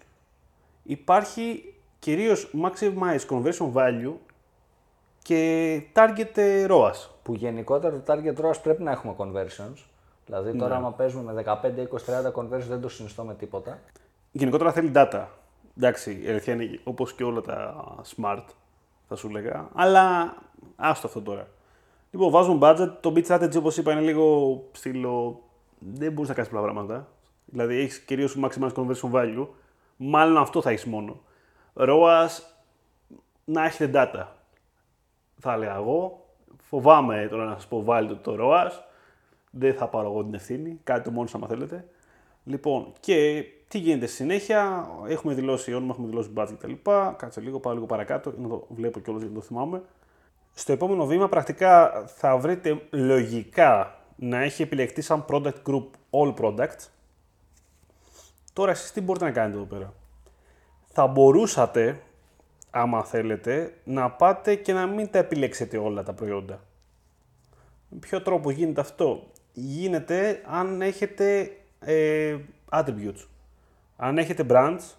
A: Υπάρχει κυρίως maximize conversion value και target ε, ROAS.
B: Που γενικότερα το target ROAS πρέπει να έχουμε conversions. Δηλαδή
A: Ναι.
B: τώρα άμα παίζουμε με 15, 20, 30 conversions δεν το συνιστώ με τίποτα.
A: Γενικότερα θέλει data. Εντάξει, η αλήθεια είναι όπως και όλα τα smart, θα σου λέγα. Αλλά άστο αυτό τώρα. Λοιπόν, βάζουμε budget. Το bit strategy, όπως είπα, είναι λίγο στήλο. Δεν μπορείς να κάνεις πολλά πράγματα. Δηλαδή, έχεις κυρίως maximize conversion value. Μάλλον αυτό θα έχεις μόνο. ROAS, να έχετε data. Θα έλεγα εγώ. Φοβάμαι τώρα να σας πω βάλτε το ROAS. Δεν θα πάρω εγώ την ευθύνη. Κάτι το μόνος άμα θέλετε. Λοιπόν, και τι γίνεται στη συνέχεια. Έχουμε δηλώσει όνομα, έχουμε δηλώσει budget κτλ. Κάτσε λίγο, πάω λίγο παρακάτω να το βλέπω κιόλας γιατί το θυμάμαι. Στο επόμενο βήμα πρακτικά θα βρείτε λογικά να έχει επιλεχτεί σαν product group all products. Τώρα εσείς τι μπορείτε να κάνετε εδώ πέρα; Θα μπορούσατε, άμα θέλετε, να πάτε και να μην τα επιλέξετε όλα τα προϊόντα. Με ποιο τρόπο γίνεται αυτό; Γίνεται αν έχετε ε, attributes. Αν έχετε brands,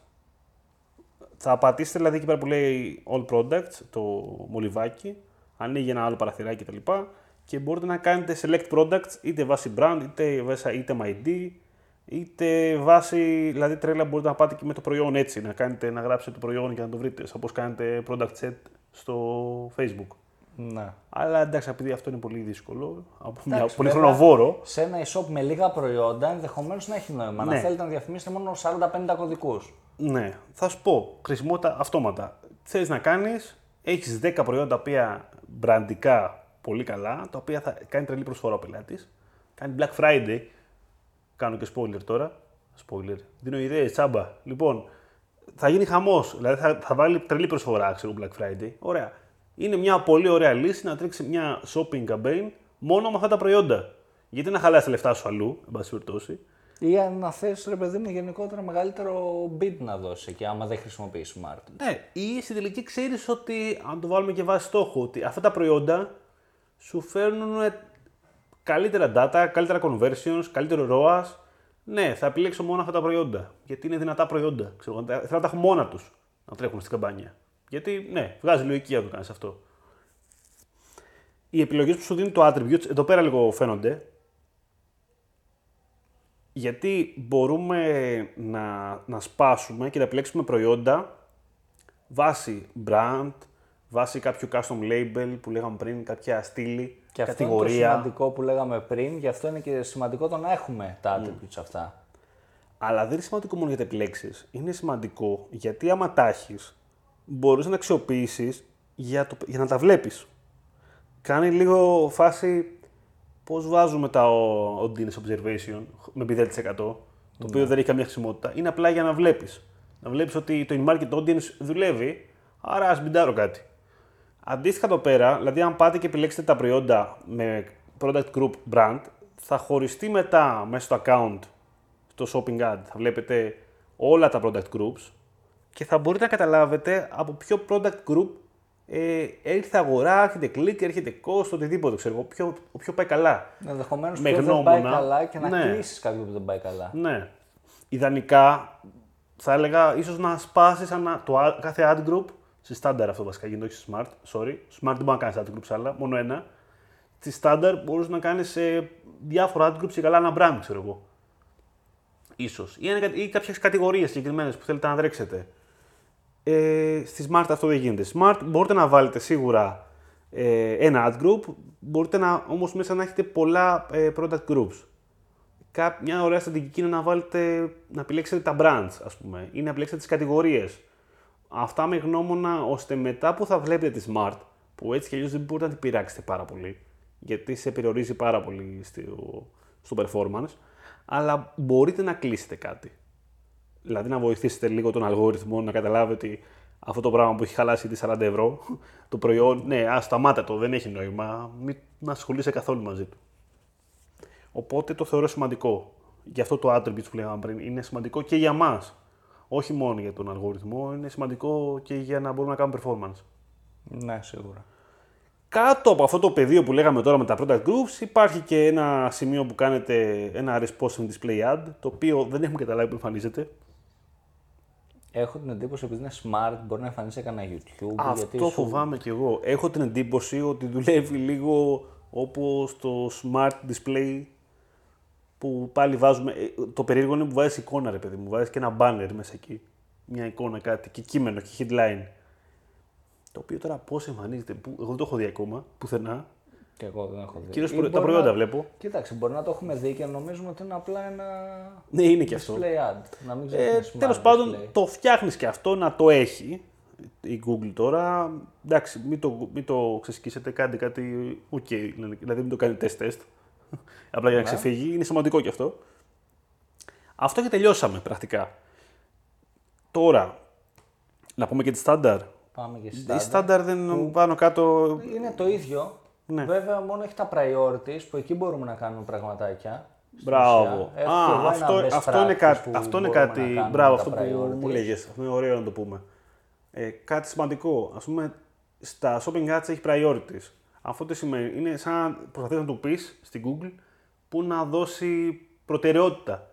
A: θα πατήσετε δηλαδή εκεί πέρα που λέει All Products, το μολυβάκι, ανοίγει ένα άλλο παραθυράκι κτλ. Και, και μπορείτε να κάνετε select products είτε βάσει brand, είτε βάσει είτε ID, είτε βάσει, δηλαδή τρέλα μπορείτε να πάτε και με το προϊόν έτσι, να, κάνετε, να γράψετε το προϊόν και να το βρείτε, όπως κάνετε product set στο facebook.
B: Ναι.
A: Αλλά εντάξει, επειδή αυτό είναι πολύ δύσκολο, από μια
B: Εντάξει,
A: πολύ
B: βέβαια,
A: χρονοβόρο,
B: Σε ένα e-shop με λίγα προϊόντα ενδεχομένως να έχει νόημα.
A: Ναι.
B: Να θέλετε να διαφημίσετε μόνο 40-50 κωδικούς.
A: Ναι, θα σου πω. Χρησιμότητα αυτόματα. Θέλει να κάνεις, έχεις 10 προϊόντα τα οποία μπραντικά πολύ καλά, τα οποία θα κάνει τρελή προσφορά ο πελάτης. Κάνει Black Friday. Κάνω και spoiler τώρα. Spoiler. Δίνω ιδέες, τσάμπα. Λοιπόν, θα γίνει χαμός. Δηλαδή θα, θα βάλει τρελή προσφορά, ξέρω Black Friday. Ωραία. Είναι μια πολύ ωραία λύση να τρέξει μια shopping campaign μόνο με αυτά τα προϊόντα. Γιατί να χαλάσει τα λεφτά σου αλλού, εν πάση περιπτώσει.
B: Ή αν να θες, ρε παιδί μου, γενικότερα μεγαλύτερο bid να δώσει και άμα δεν χρησιμοποιείς smart.
A: Ναι, ή στην τελική ξέρεις ότι, αν το βάλουμε και βάσει στόχο, ότι αυτά τα προϊόντα σου φέρνουν καλύτερα data, καλύτερα conversions, καλύτερο ROAS. Ναι, θα επιλέξω μόνο αυτά τα προϊόντα. Γιατί είναι δυνατά προϊόντα. Ξέρω, θέλω να τα έχω μόνα τους να τρέχουν στην καμπάνια. Γιατί, ναι, βγάζει λογική να το κάνει αυτό. Οι επιλογές που σου δίνει το attributes, εδώ πέρα λίγο φαίνονται. Γιατί μπορούμε να, να σπάσουμε και να επιλέξουμε προϊόντα βάσει brand, βάσει κάποιου custom label που λέγαμε πριν, κάποια στήλη,
B: Και αυτό είναι το
A: κατηγορία.
B: σημαντικό που λέγαμε πριν, γι' αυτό είναι και σημαντικό το να έχουμε τα attributes αυτά.
A: Αλλά δεν είναι σημαντικό μόνο για τα επιλέξεις. Είναι σημαντικό γιατί άμα τα έχεις, μπορεί να τα αξιοποιήσεις για, το- για να τα βλέπεις. Κάνει λίγο φάση πώς βάζουμε τα ο- audience observation με 0%, το οποίο δεν έχει καμία χρησιμότητα. Είναι απλά για να βλέπεις. Να βλέπεις ότι το in-market audience δουλεύει, άρα ας μπιντάρω κάτι. Αντίστοιχα εδώ πέρα, δηλαδή αν πάτε και επιλέξετε τα προϊόντα με product group brand, θα χωριστεί μετά μέσα στο account, στο shopping ad, θα βλέπετε όλα τα product groups και θα μπορείτε να καταλάβετε από ποιο product group ε, έρχεται αγορά, έρχεται click, έρχεται cost, οτιδήποτε, ξέρω εγώ, ποιο, ποιο πάει καλά.
B: Ενδεχομένως
A: Με
B: που δεν πάει
A: γνώμονα.
B: καλά και να
A: Ναι.
B: κλείσεις κάποιο που δεν πάει καλά.
A: Ναι. Ιδανικά, θα έλεγα ίσως να σπάσεις ανα, το, ad- κάθε ad group, σε standard αυτό βασικά γίνεται, όχι σε smart, sorry. Smart δεν μπορεί να κάνεις ad groups άλλα, μόνο ένα. Στη standard μπορείς να κάνεις ε, διάφορα ad groups και καλά ένα brand, ξέρω εγώ. Ίσως. Ή, ένα- ή κάποιες κατηγορίες συγκεκριμένες που θέλετε να τρέξετε. Ε, στη Smart αυτό δεν γίνεται. Smart μπορείτε να βάλετε σίγουρα ε, ένα ad group, μπορείτε να, όμως μέσα να έχετε πολλά ε, product groups. Κά- Μια ωραία στρατηγική είναι να βάλετε, να επιλέξετε τα brands, ας πούμε, ή να επιλέξετε τις κατηγορίες. Αυτά με γνώμονα, ώστε μετά που θα βλέπετε τη Smart, που έτσι κι αλλιώς δεν μπορείτε να την πειράξετε πάρα πολύ, γιατί σε περιορίζει πάρα πολύ στο, στο performance, αλλά μπορείτε να κλείσετε κάτι. Δηλαδή να βοηθήσετε λίγο τον αλγόριθμο να καταλάβει ότι αυτό το πράγμα που έχει χαλάσει τη 40 ευρώ, το προϊόν, ναι, ας σταμάτα το, δεν έχει νόημα, μην να ασχολείσαι καθόλου μαζί του. Οπότε το θεωρώ σημαντικό. Γι' αυτό το attributes που λέγαμε πριν είναι σημαντικό και για μας. Όχι μόνο για τον αλγόριθμο, είναι σημαντικό και για να μπορούμε να κάνουμε performance.
B: Ναι, σίγουρα.
A: Κάτω από αυτό το πεδίο που λέγαμε τώρα με τα product groups υπάρχει και ένα σημείο που κάνετε ένα responsive display ad, το οποίο δεν έχουμε καταλάβει που εμφανίζεται.
B: Έχω την εντύπωση επειδή είναι smart μπορεί να εμφανίσει σε κανένα YouTube. γιατί
A: Αυτό
B: σου-
A: φοβάμαι κι εγώ. Έχω την εντύπωση ότι δουλεύει λίγο όπως το smart display που πάλι βάζουμε. ε, Το περίεργο είναι που βάζεις εικόνα, ρε παιδί μου. Βάζεις και ένα banner μέσα εκεί. Μια εικόνα, κάτι και κείμενο και headline. Το οποίο τώρα πώς εμφανίζεται, που, εγώ δεν το έχω δει ακόμα, πουθενά.
B: Και εγώ δεν έχω δει.
A: Κυρίως
B: Ή
A: προ- τα
B: μπορεί
A: προϊόντα
B: να-
A: βλέπω.
B: Κοίταξε, μπορεί να το έχουμε δει και νομίζουμε ότι είναι απλά ένα
A: Ναι, είναι και αυτό.
B: display ad. Να μην ξέρει
A: Ε,
B: smart
A: Τέλος πάντων,
B: display.
A: το φτιάχνεις και αυτό να το έχει η Google τώρα. Εντάξει, μην το, μην το ξεσκίσετε, κάντε κάτι οκ, δηλαδή μην το κάνει test test. Απλά για να
B: Ναι.
A: ξεφύγει, είναι σημαντικό και αυτό. Αυτό και τελειώσαμε πρακτικά. Τώρα, να πούμε και τη standard.
B: Πάμε και
A: Η
B: standard.
A: standard δεν πάνω κάτω.
B: Είναι το ίδιο.
A: Ναι.
B: Βέβαια, μόνο έχει τα priorities που εκεί μπορούμε να κάνουμε πραγματάκια. στην
A: Μπράβο.
B: ουσία. Έχω και εγώ
A: Α,
B: ένα
A: αυτό,
B: best
A: αυτό είναι
B: practice
A: κάτι.
B: που
A: Αυτό είναι
B: μπορούμε
A: κάτι.
B: να κάνουμε
A: Μπράβο,
B: με
A: αυτό
B: τα
A: που μου
B: priorities.
A: λέγες. Αυτό είναι ωραίο να το πούμε. Ε, κάτι σημαντικό. Α πούμε, στα shopping ads έχει priorities. Αυτό τι σημαίνει; Είναι σαν να προσπαθείς να του πεις στην Google που να δώσει προτεραιότητα.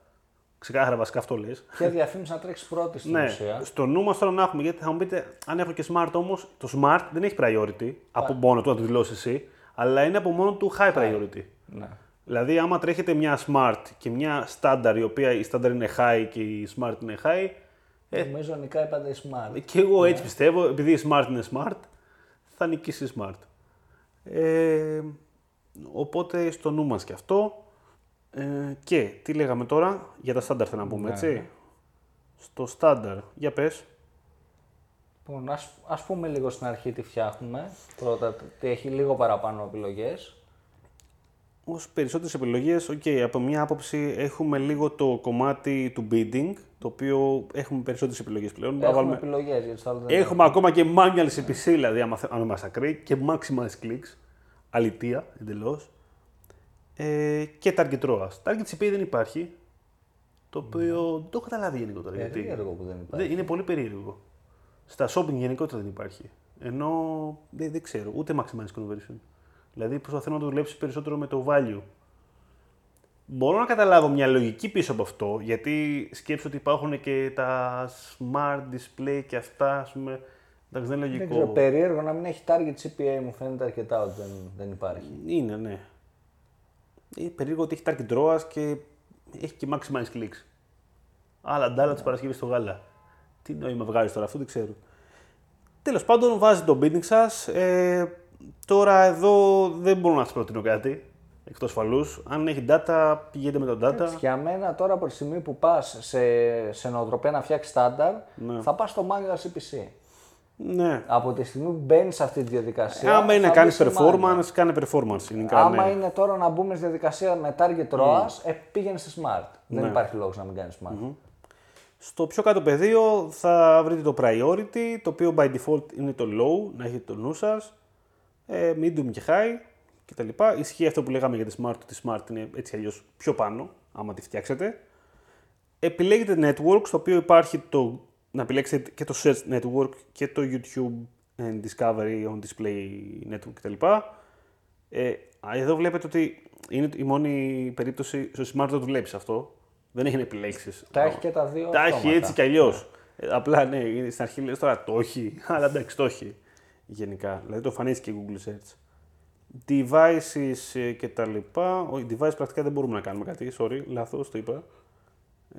A: Ξεκάθαρα βασικά αυτό λες.
B: Ποια διαφήμιση να τρέξεις πρώτη στην
A: Ναι,
B: ουσία.
A: στο νου μας τώρα να έχουμε, γιατί θα μου πείτε, αν έχω και smart όμως, το smart δεν έχει priority από μόνο του, να το δηλώσεις εσύ, αλλά είναι από μόνο του high priority.
B: Ναι.
A: Δηλαδή, άμα τρέχετε μια smart και μια standard, η οποία η standard είναι high και η smart είναι high, ε,
B: Νομίζω νικάει πάντα η Smart.
A: και εγώ έτσι πιστεύω, επειδή η smart είναι smart, θα νικήσει η smart. Ε, οπότε στο νου μας και αυτό. Ε, και τι λέγαμε τώρα, για τα standard θέλω να πούμε, έτσι. Στο standard, για πες.
B: Λοιπόν, ας, ας πούμε λίγο στην αρχή τι φτιάχνουμε. Πρώτα, τι έχει λίγο παραπάνω επιλογές.
A: Ω περισσότερες επιλογές, οκ, από μια άποψη έχουμε λίγο το κομμάτι του bidding, το οποίο έχουμε περισσότερες επιλογές πλέον. Να
B: Έχουμε
A: βάλουμε-
B: επιλογές, γιατί στο άλλο δεν
A: Έχουμε ακόμα και manual CPC, δηλαδή, άμα θε- αν είμαστε ακραίοι, και maximize clicks. Αλητία, εντελώς. Ε, και target ROAS. Target CPA δεν υπάρχει. Το οποίο δεν το έχω καταλάβει γενικότερα. γιατί.
B: Περίεργο που δεν υπάρχει.
A: Δεν- είναι πολύ περίεργο. Στα shopping γενικότερα δεν υπάρχει. Ενώ δεν, δεν ξέρω, ούτε maximize conversion. Δηλαδή προσπαθώ να το δουλέψει περισσότερο με το value. Μπορώ να καταλάβω μια λογική πίσω από αυτό, γιατί σκέψω ότι υπάρχουν και τα smart display και αυτά, ας πούμε, εντάξει δεν είναι
B: Δεν
A: λογικό.
B: ξέρω, περίεργο να μην έχει target CPA μου φαίνεται αρκετά ότι δεν, δεν υπάρχει.
A: Είναι, ναι. Είναι περίεργο ότι έχει target ROAS και έχει και maximize clicks. Άλλα ντάλα τη Παρασκευή στο γάλα. Τι νόημα βγάζει τώρα, αυτό δεν ξέρω. Τέλος πάντων, βάζει το bidding σας. Ε, τώρα εδώ δεν μπορώ να σας προτείνω κάτι εκτός ασφαλού. Αν έχει data, πηγαίνετε με το data.
B: Εντάξει, Για μένα τώρα από τη στιγμή που πας σε, σε νοοτροπία να φτιάξεις στάνταρ, θα πας στο manual CPC.
A: Ναι.
B: Από τη στιγμή που μπαίνεις σε αυτή τη διαδικασία.
A: Άμα είναι
B: θα
A: να κάνει
B: μπεις σε
A: performance, κάνε performance. Είναι
B: Άμα
A: ναι.
B: είναι τώρα να μπούμε στη διαδικασία με target ROAS, ε, πήγαινε σε smart. Δεν υπάρχει λόγος να μην κάνεις smart.
A: Στο πιο κάτω πεδίο θα βρείτε το priority, το οποίο by default είναι το low, να έχετε το νου σας. Ε, medium και high κτλ. Ισχύει αυτό που λέγαμε για τη smart, ότι smart είναι έτσι αλλιώς πιο πάνω, άμα τη φτιάξετε. Επιλέγετε network, στο οποίο υπάρχει το, να επιλέξετε και το search network και το YouTube and discovery on display network κτλ. Ε, α, εδώ βλέπετε ότι είναι η μόνη περίπτωση στο smart το δουλέψει αυτό. Δεν έχει να επιλέξεις.
B: Τα έχει και τα δύο.
A: Τα έχει
B: αυτόματα.
A: έτσι κι αλλιώς. απλά ναι, είναι στην αρχή λες τώρα το έχει, αλλά εντάξει το έχει γενικά. Δηλαδή το εμφανίστηκε η Google Search. Devices ε, και τα λοιπά. Όχι, device πρακτικά δεν μπορούμε να κάνουμε κάτι, sorry, λάθος το είπα.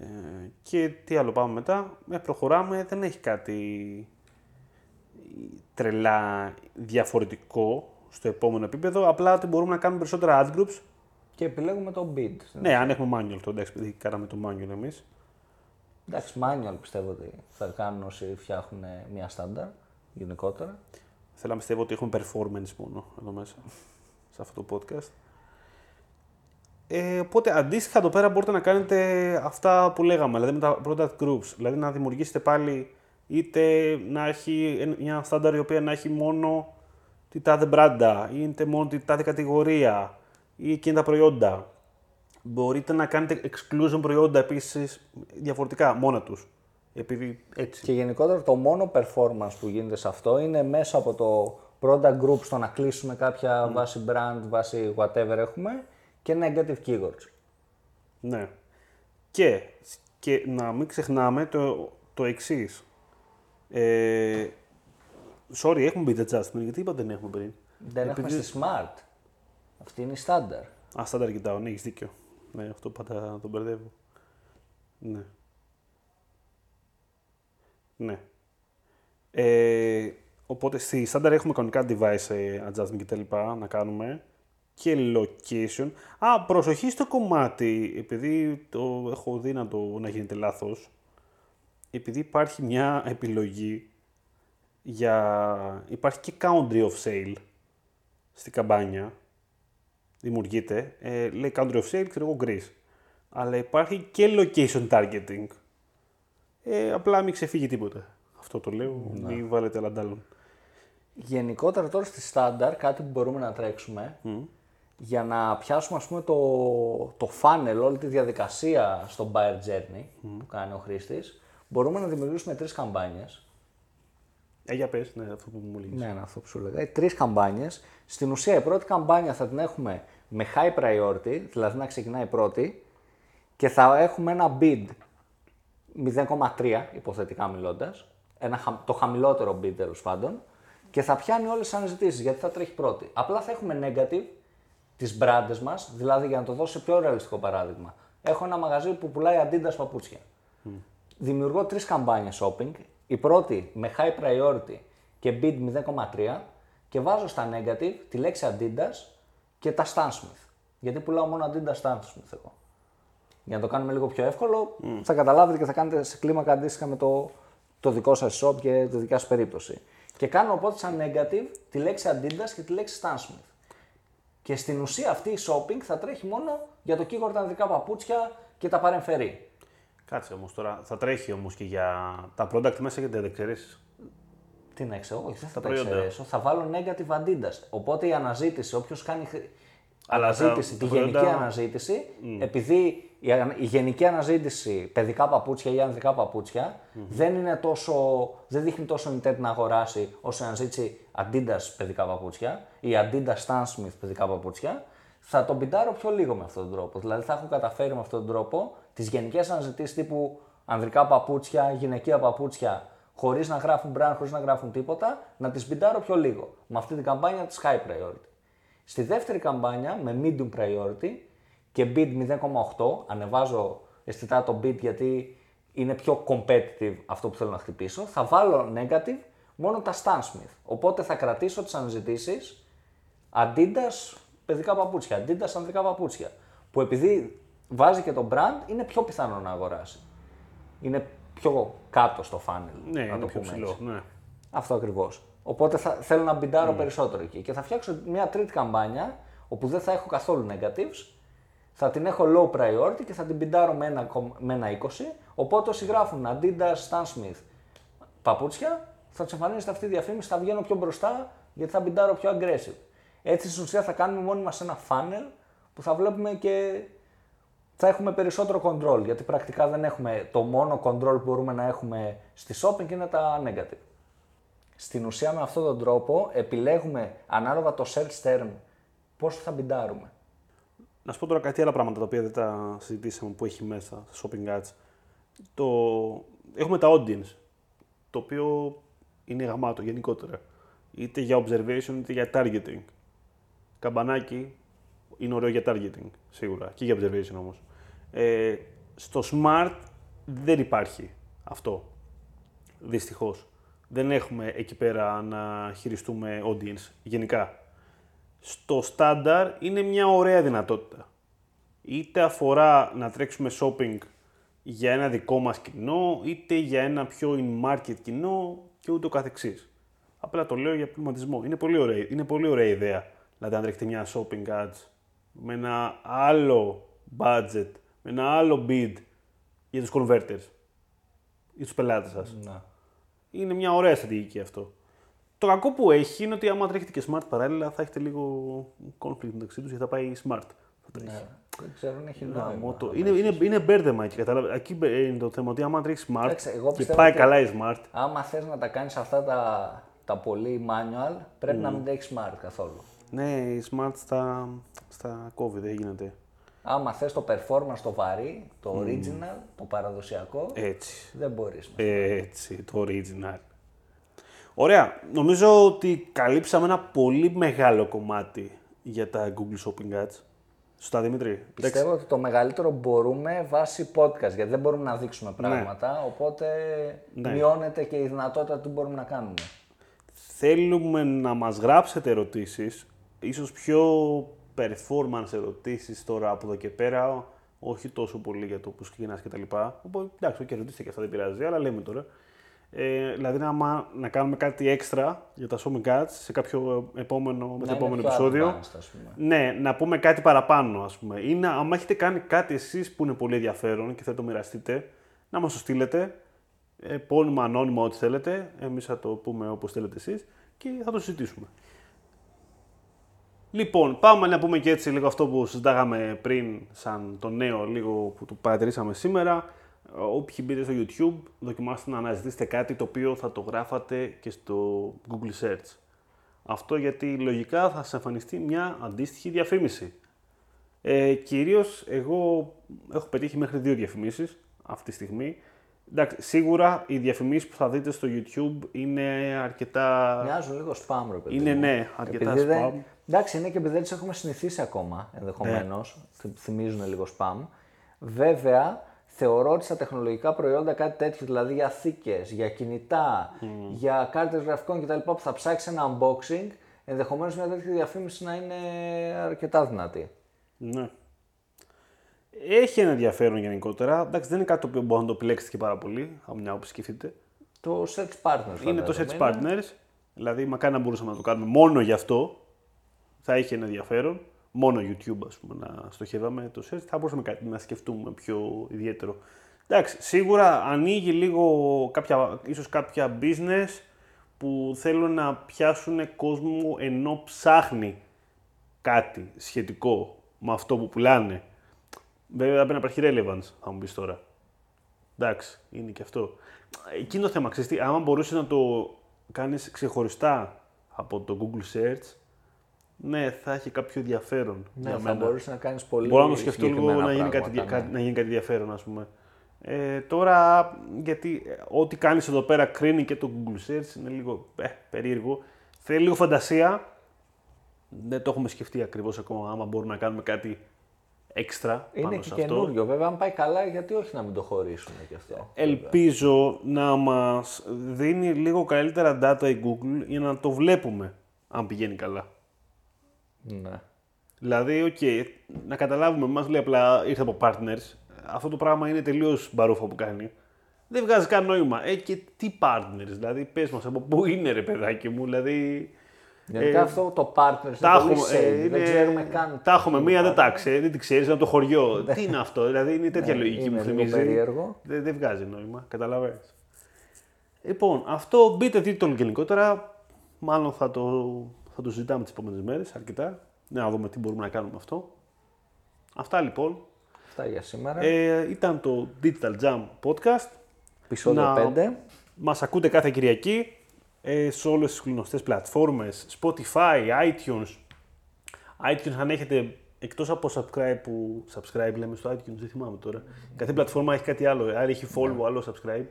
A: Ε, και τι άλλο πάμε μετά. Ε, προχωράμε, δεν έχει κάτι τρελά διαφορετικό στο επόμενο επίπεδο. Απλά ότι μπορούμε να κάνουμε περισσότερα ad groups.
B: Και επιλέγουμε το bid.
A: Ναι, αν έχουμε manual το εντάξει, επειδή κάναμε το manual εμείς.
B: Εντάξει, manual πιστεύω ότι θα κάνουν όσοι φτιάχνουν μια στάνταρ γενικότερα.
A: Θέλω να πιστεύω ότι έχουμε performance μόνο εδώ μέσα, σε αυτό το podcast. Ε, οπότε αντίστοιχα εδώ πέρα μπορείτε να κάνετε αυτά που λέγαμε, δηλαδή με τα product groups. Δηλαδή να δημιουργήσετε πάλι είτε να έχει εν- μια στάνταρ η οποία να έχει μόνο τη τάδε μπράντα, ή είτε μόνο τη τάδε κατηγορία, ή εκείνα τα προϊόντα. Μπορείτε να κάνετε exclusion προϊόντα επίσης διαφορετικά μόνα τους. Επειδή έτσι.
B: Και γενικότερα το μόνο performance που γίνεται σε αυτό είναι μέσα από το product group στο να κλείσουμε κάποια βάση brand, βάση whatever έχουμε και negative keywords.
A: Ναι. Και, και να μην ξεχνάμε το, το εξής. Ε, sorry, έχουμε bid adjustment, γιατί είπα δεν έχουμε πριν.
B: Δεν έχουμε στη smart. Αυτή είναι η standard.
A: Α, στάνταρ κοιτάω, ναι, έχεις δίκιο. Ναι, αυτό πάντα τον μπερδεύω. Ναι. Ναι. Ε, οπότε στη στάνταρ έχουμε κανονικά device ε, adjustment και τα λοιπά να κάνουμε και location. Α, προσοχή στο κομμάτι, επειδή το έχω δει να, το, να γίνεται λάθος, επειδή υπάρχει μια επιλογή για... υπάρχει και country of sale στην καμπάνια, δημιουργείται, ε, λέει country of sale, ξέρω εγώ Greece. Αλλά υπάρχει και location targeting. Ε, απλά μην ξεφύγει τίποτα. Αυτό το λέω, μην βάλετε λαντάλλον.
B: Γενικότερα τώρα στη standard κάτι που μπορούμε να τρέξουμε για να πιάσουμε ας πούμε το, το funnel, όλη τη διαδικασία στο buyer journey που κάνει ο χρήστης, μπορούμε να δημιουργήσουμε τρεις καμπάνιες.
A: Ε, για πες, ναι, αυτό που μου λέγεις.
B: Ναι, ναι, αυτό που σου λέγα. Ε, Τρεις καμπάνιες. Στην ουσία η πρώτη καμπάνια θα την έχουμε με high priority, δηλαδή να ξεκινάει πρώτη και θα έχουμε ένα bid 0,3 υποθετικά μιλώντας, το χαμηλότερο bid τέλος πάντων, και θα πιάνει όλες τις αναζητήσεις γιατί θα τρέχει πρώτη. Απλά θα έχουμε negative τις μπράντες μας, δηλαδή για να το δώσω σε πιο ρεαλιστικό παράδειγμα. Έχω ένα μαγαζί που πουλάει αντίντα παπούτσια. Mm. Δημιουργώ τρεις καμπάνιες shopping. Η πρώτη με high priority και bid 0,3 και βάζω στα negative τη λέξη Adidas και τα Stan Smith. Γιατί πουλάω μόνο Adidas Stan Smith εγώ. Για να το κάνουμε λίγο πιο εύκολο, mm. θα καταλάβετε και θα κάνετε σε κλίμακα αντίστοιχα με το, το δικό σας shop και τη δικιά σας περίπτωση. Και κάνω οπότε σαν negative τη λέξη Adidas και τη λέξη Stan Smith. Και στην ουσία αυτή η shopping θα τρέχει μόνο για το keyword ανδρικά παπούτσια και τα παρεμφερή.
A: Κάτσε όμως τώρα, θα τρέχει όμως και για τα product μέσα γιατί δεν ξέρει.
B: Τι να ξέρω, όχι, δεν θα τα εξαιρέσω. Θα βάλω negative Adidas. Οπότε η αναζήτηση, όποιος κάνει Αλλά αναζήτηση, τη γενική αναζήτηση, επειδή η, η γενική αναζήτηση παιδικά παπούτσια ή ανδρικά δεν, είναι τόσο, δεν δείχνει τόσο intent να αγοράσει όσο η αναζήτηση Adidas παιδικά παπούτσια ή Adidas Stan Smith παιδικά παπούτσια, θα τον πιντάρω πιο λίγο με αυτόν τον τρόπο. Δηλαδή θα έχω καταφέρει με αυτόν τον τρόπο τις γενικές αναζητήσεις τύπου ανδρικά παπούτσια, γυναικεία παπούτσια, χωρίς να γράφουν brand, χωρίς να γράφουν τίποτα, να τις πιντάρω πιο λίγο. Με αυτή την καμπάνια της high priority. Στη δεύτερη καμπάνια με medium priority και bid 0,8, ανεβάζω αισθητά το bid γιατί είναι πιο competitive αυτό που θέλω να χτυπήσω, θα βάλω negative μόνο τα Stan Smith. Οπότε θα κρατήσω τις αναζητήσεις Adidas παιδικά παπούτσια, Adidas ανδρικά παπούτσια. Που επειδή βάζει και το brand, είναι πιο πιθανό να αγοράσει. Είναι πιο κάτω στο funnel.
A: Ναι, να το πιο ψηλό. Ναι.
B: Αυτό ακριβώς. Οπότε θα, θέλω να μπιντάρω mm. περισσότερο εκεί. Και θα φτιάξω μια τρίτη καμπάνια όπου δεν θα έχω καθόλου negatives. Θα την έχω low priority και θα την μπιντάρω με ένα, με ένα 20. Οπότε όσοι γράφουν Adidas, Stan Smith, παπούτσια, θα τους εμφανίζεται αυτή η διαφήμιση, θα βγαίνω πιο μπροστά γιατί θα μπιντάρω πιο aggressive. Έτσι στην ουσία θα κάνουμε μόνοι μας ένα funnel που θα βλέπουμε και θα έχουμε περισσότερο control. Γιατί πρακτικά δεν έχουμε το μόνο control που μπορούμε να έχουμε στη shopping είναι τα negative. Στην ουσία με αυτόν τον τρόπο επιλέγουμε ανάλογα το search term πόσο θα μπιντάρουμε.
A: Να σου πω τώρα κάτι άλλα πράγματα τα οποία δεν τα συζητήσαμε που έχει μέσα στα shopping ads. Το... Έχουμε τα audience, το οποίο είναι γαμάτο γενικότερα. Είτε για observation είτε για targeting. Καμπανάκι είναι ωραίο για targeting, σίγουρα. Και για observation όμως. Ε, στο smart δεν υπάρχει αυτό. Δυστυχώς. Δεν έχουμε εκεί πέρα να χειριστούμε audience γενικά. Στο standard είναι μια ωραία δυνατότητα. Είτε αφορά να τρέξουμε shopping για ένα δικό μας κοινό, είτε για ένα πιο in-market κοινό και ούτω καθεξής. Απλά το λέω για πληματισμό. Είναι πολύ ωραία, είναι πολύ ωραία ιδέα. Δηλαδή, αν τρέχετε μια shopping ads με ένα άλλο budget, με ένα άλλο bid για τους converters, για τους πελάτες σας. Να. Είναι μια ωραία στρατηγική αυτό. Το κακό που έχει είναι ότι άμα τρέχετε και smart παράλληλα θα έχετε λίγο conflict μεταξύ τους γιατί θα πάει smart. Θα
B: ναι. Δεν ξέρω αν έχει νόημα.
A: Είναι, είναι, είναι μπέρδεμα εκεί. Κατάλαβα. Εκεί είναι το θέμα ότι άμα τρέχεις smart και πάει καλά η smart.
B: Άμα θες να τα κάνεις αυτά τα, τα πολύ manual, πρέπει mm. να μην τρέχεις smart καθόλου.
A: Ναι, η smart στα, στα COVID δεν γίνεται.
B: Άμα θες το performance το βαρύ, το original, το παραδοσιακό,
A: Έτσι.
B: δεν μπορείς.
A: Έτσι, το original. Ωραία. Νομίζω ότι καλύψαμε ένα πολύ μεγάλο κομμάτι για τα Google Shopping Ads. Σωστά, Δημήτρη.
B: Πιστεύω ότι το μεγαλύτερο μπορούμε βάσει podcast, γιατί δεν μπορούμε να δείξουμε ναι. πράγματα, οπότε ναι. μειώνεται και η δυνατότητα του μπορούμε να κάνουμε.
A: Θέλουμε να μας γράψετε ερωτήσεις, ίσως πιο performance ερωτήσεις τώρα από εδώ και πέρα, όχι τόσο πολύ για το πώς ξεκινάς και τα λοιπά. Οπότε, εντάξει, και ρωτήστε και αυτά δεν πειράζει, αλλά λέμε τώρα. Ε, δηλαδή να, να κάνουμε κάτι έξτρα για τα Show Me σε κάποιο επόμενο, ναι, επόμενο επεισόδιο. ναι, να πούμε κάτι παραπάνω ας πούμε. Ή να, άμα έχετε κάνει κάτι εσείς που είναι πολύ ενδιαφέρον και θα το μοιραστείτε, να μας το στείλετε, επώνυμα, ανώνυμα, ό,τι θέλετε. Εμείς θα το πούμε όπως θέλετε εσείς και θα το συζητήσουμε. Λοιπόν, πάμε να πούμε και έτσι λίγο αυτό που συζητάγαμε πριν, σαν το νέο λίγο που το παρατηρήσαμε σήμερα. Όποιοι μπείτε στο YouTube, δοκιμάστε να αναζητήσετε κάτι το οποίο θα το γράφατε και στο Google Search. Αυτό γιατί λογικά θα σας εμφανιστεί μια αντίστοιχη διαφήμιση. Ε, κυρίως εγώ έχω πετύχει μέχρι δύο διαφημίσεις αυτή τη στιγμή. Εντάξει, σίγουρα οι διαφημίσεις που θα δείτε στο YouTube είναι αρκετά.
B: Μοιάζουν λίγο spam, ρε παιδί.
A: Είναι
B: μου.
A: ναι, αρκετά
B: Επειδή
A: spam.
B: δεν... Εντάξει, είναι και επειδή δεν τις έχουμε συνηθίσει ακόμα ενδεχομένως.
A: Ναι.
B: Θυμίζουν λίγο spam. Βέβαια, θεωρώ ότι στα τεχνολογικά προϊόντα κάτι τέτοιο, δηλαδή για θήκες, για κινητά, για κάρτες γραφικών κτλ. που θα ψάξεις ένα unboxing, ενδεχομένως μια τέτοια διαφήμιση να είναι αρκετά δυνατή.
A: Ναι. Έχει ένα ενδιαφέρον γενικότερα. Εντάξει, δεν είναι κάτι το οποίο μπορεί να το επιλέξετε και πάρα πολύ, από μια όπου σκεφτείτε.
B: Το search partner.
A: Είναι το
B: φαντάζομαι,
A: Search
B: είναι.
A: Partners. Δηλαδή, μακάρι να μπορούσαμε να το κάνουμε μόνο γι' αυτό. Θα είχε ένα ενδιαφέρον. Μόνο YouTube, ας πούμε, να στοχεύαμε το search. Θα μπορούσαμε κάτι να σκεφτούμε πιο ιδιαίτερο. Εντάξει, σίγουρα ανοίγει λίγο κάποια, ίσως κάποια business που θέλουν να πιάσουν κόσμο ενώ ψάχνει κάτι σχετικό με αυτό που πουλάνε. Βέβαια πρέπει να υπάρχει relevance, θα μου πεις τώρα. Εντάξει, είναι και αυτό. Εκείνο το θέμα, ξέρεις τι, άμα μπορούσες να το κάνεις ξεχωριστά από το Google Search, ναι, θα έχει κάποιο ενδιαφέρον
B: Ναι,
A: για
B: θα
A: μένα.
B: μπορούσε να κάνεις πολύ
A: Μπορώ να το σκεφτώ λίγο
B: συγκεκριμένα
A: να γίνει, κάτι,
B: πράγματα,
A: κάτι-
B: ναι.
A: να γίνει κάτι ενδιαφέρον, ας πούμε. Ε, τώρα, γιατί ε, ό,τι κάνεις εδώ πέρα κρίνει και το Google Search, είναι λίγο ε, περίεργο. Θέλει λίγο φαντασία. Δεν το έχουμε σκεφτεί ακριβώς ακόμα, άμα μπορούμε να κάνουμε κάτι έξτρα
B: Είναι
A: πάνω
B: και
A: σε αυτό.
B: καινούριο. Βέβαια, αν πάει καλά, γιατί όχι να μην το χωρίσουν και αυτό.
A: Ελπίζω να μας δίνει λίγο καλύτερα data η Google για να το βλέπουμε αν πηγαίνει καλά.
B: Ναι.
A: Δηλαδή, οκ, να καταλάβουμε, μας λέει απλά ήρθε από partners. Αυτό το πράγμα είναι τελείως μπαρούφα που κάνει. Δεν βγάζει καν νόημα. Ε, και τι partners, δηλαδή, πες μας από πού είναι ρε παιδάκι μου, δηλαδή...
B: Γενικά
A: ε,
B: αυτό το partner
A: Τα
B: είναι πολύ
A: έχουμε, ε,
B: shady.
A: είναι-
B: Δεν ξέρουμε καν.
A: Τα έχουμε
B: τι
A: μία,
B: είναι
A: δεν τα ξέρει, δεν τη ξέρεις, από το χωριό. τι είναι αυτό, δηλαδή είναι τέτοια
B: Ναι,
A: λογική
B: είναι
A: μου
B: λίγο
A: θυμίζει.
B: περίεργο.
A: Δεν, δεν βγάζει νόημα, καταλαβαίνεις. Λοιπόν, αυτό μπείτε τίτλο γενικότερα. Μάλλον θα το, θα το συζητάμε τις επόμενες μέρες αρκετά. Να δούμε τι μπορούμε να κάνουμε με αυτό. Αυτά λοιπόν.
B: Αυτά για σήμερα.
A: Ε, ήταν το Digital Jam Podcast.
B: Επισόδιο
A: να-
B: 5.
A: Μας ακούτε κάθε Κυριακή ε, σε όλες τις γνωστές πλατφόρμες, Spotify, iTunes. iTunes αν έχετε, εκτός από subscribe που subscribe λέμε στο iTunes, δεν θυμάμαι τώρα. Κάθε πλατφόρμα έχει κάτι άλλο, άλλη έχει follow, άλλο subscribe.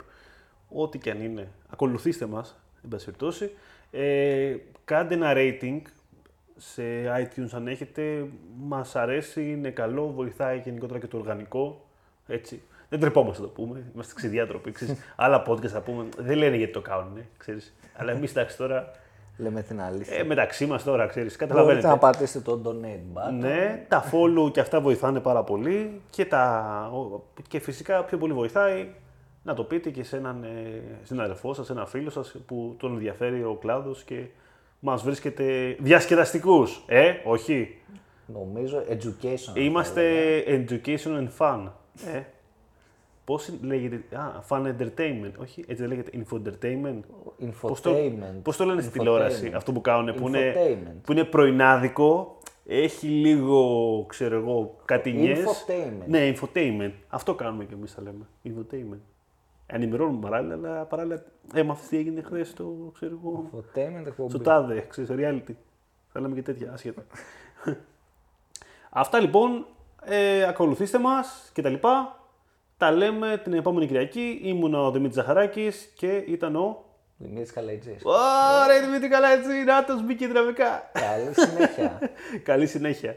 A: Ό,τι και αν είναι. Ακολουθήστε μας, εν πάση περιπτώσει. Ε, κάντε ένα rating σε iTunes αν έχετε. Μας αρέσει, είναι καλό, βοηθάει γενικότερα και το οργανικό. Έτσι. Δεν τρεπόμαστε να το πούμε, είμαστε ξεδιάτροποι. Ξέρεις. Άλλα podcast θα πούμε, δεν λένε γιατί το κάνουν, ξέρεις. Αλλά εμείς εντάξει τώρα,
B: Λέμε την αλήθεια.
A: ε, μεταξύ μας τώρα, ξέρεις,
B: Μπορείτε
A: καταλαβαίνετε.
B: να πατήσετε το donate button.
A: Ναι, τα follow και αυτά βοηθάνε πάρα πολύ και, τα... ο- και φυσικά πιο πολύ βοηθάει να το πείτε και σε έναν ε, συναδελφό σας, σε έναν φίλο σας που τον ενδιαφέρει ο κλάδος και μας βρίσκεται διασκεδαστικούς. Ε, όχι.
B: Νομίζω education.
A: Είμαστε education and fun. Ε, πώς λέγεται, α, fun entertainment, όχι, έτσι δεν λέγεται, info entertainment. Πώς το,
B: Infotainment.
A: πώς το λένε στην
B: Infotainment.
A: τηλεόραση, αυτό που κάνουν, που είναι,
B: Infotainment.
A: που είναι πρωινάδικο, έχει λίγο, ξέρω εγώ, κατηνιές.
B: Infotainment.
A: Ναι, infotainment. Αυτό κάνουμε κι εμείς θα λέμε, infotainment. Ενημερώνουμε παράλληλα, αλλά παράλληλα, ε, μάθες τι έγινε χθες στο, ξέρω εγώ,
B: Infotainment εκπομπή.
A: στο τάδε, ξέρεις, στο reality. Θα λέμε και τέτοια, άσχετα. Αυτά λοιπόν, ε, ακολουθήστε μας και τα λοιπά. Τα λέμε την επόμενη Κυριακή. Ήμουν ο Δημήτρης Ζαχαράκης και ήταν ο...
B: Δημήτρης Καλαϊτζής.
A: Ωραία, Δημήτρη, καλά έτσι, να το μπήκε δυναμικά.
B: Καλή συνέχεια.
A: Καλή συνέχεια.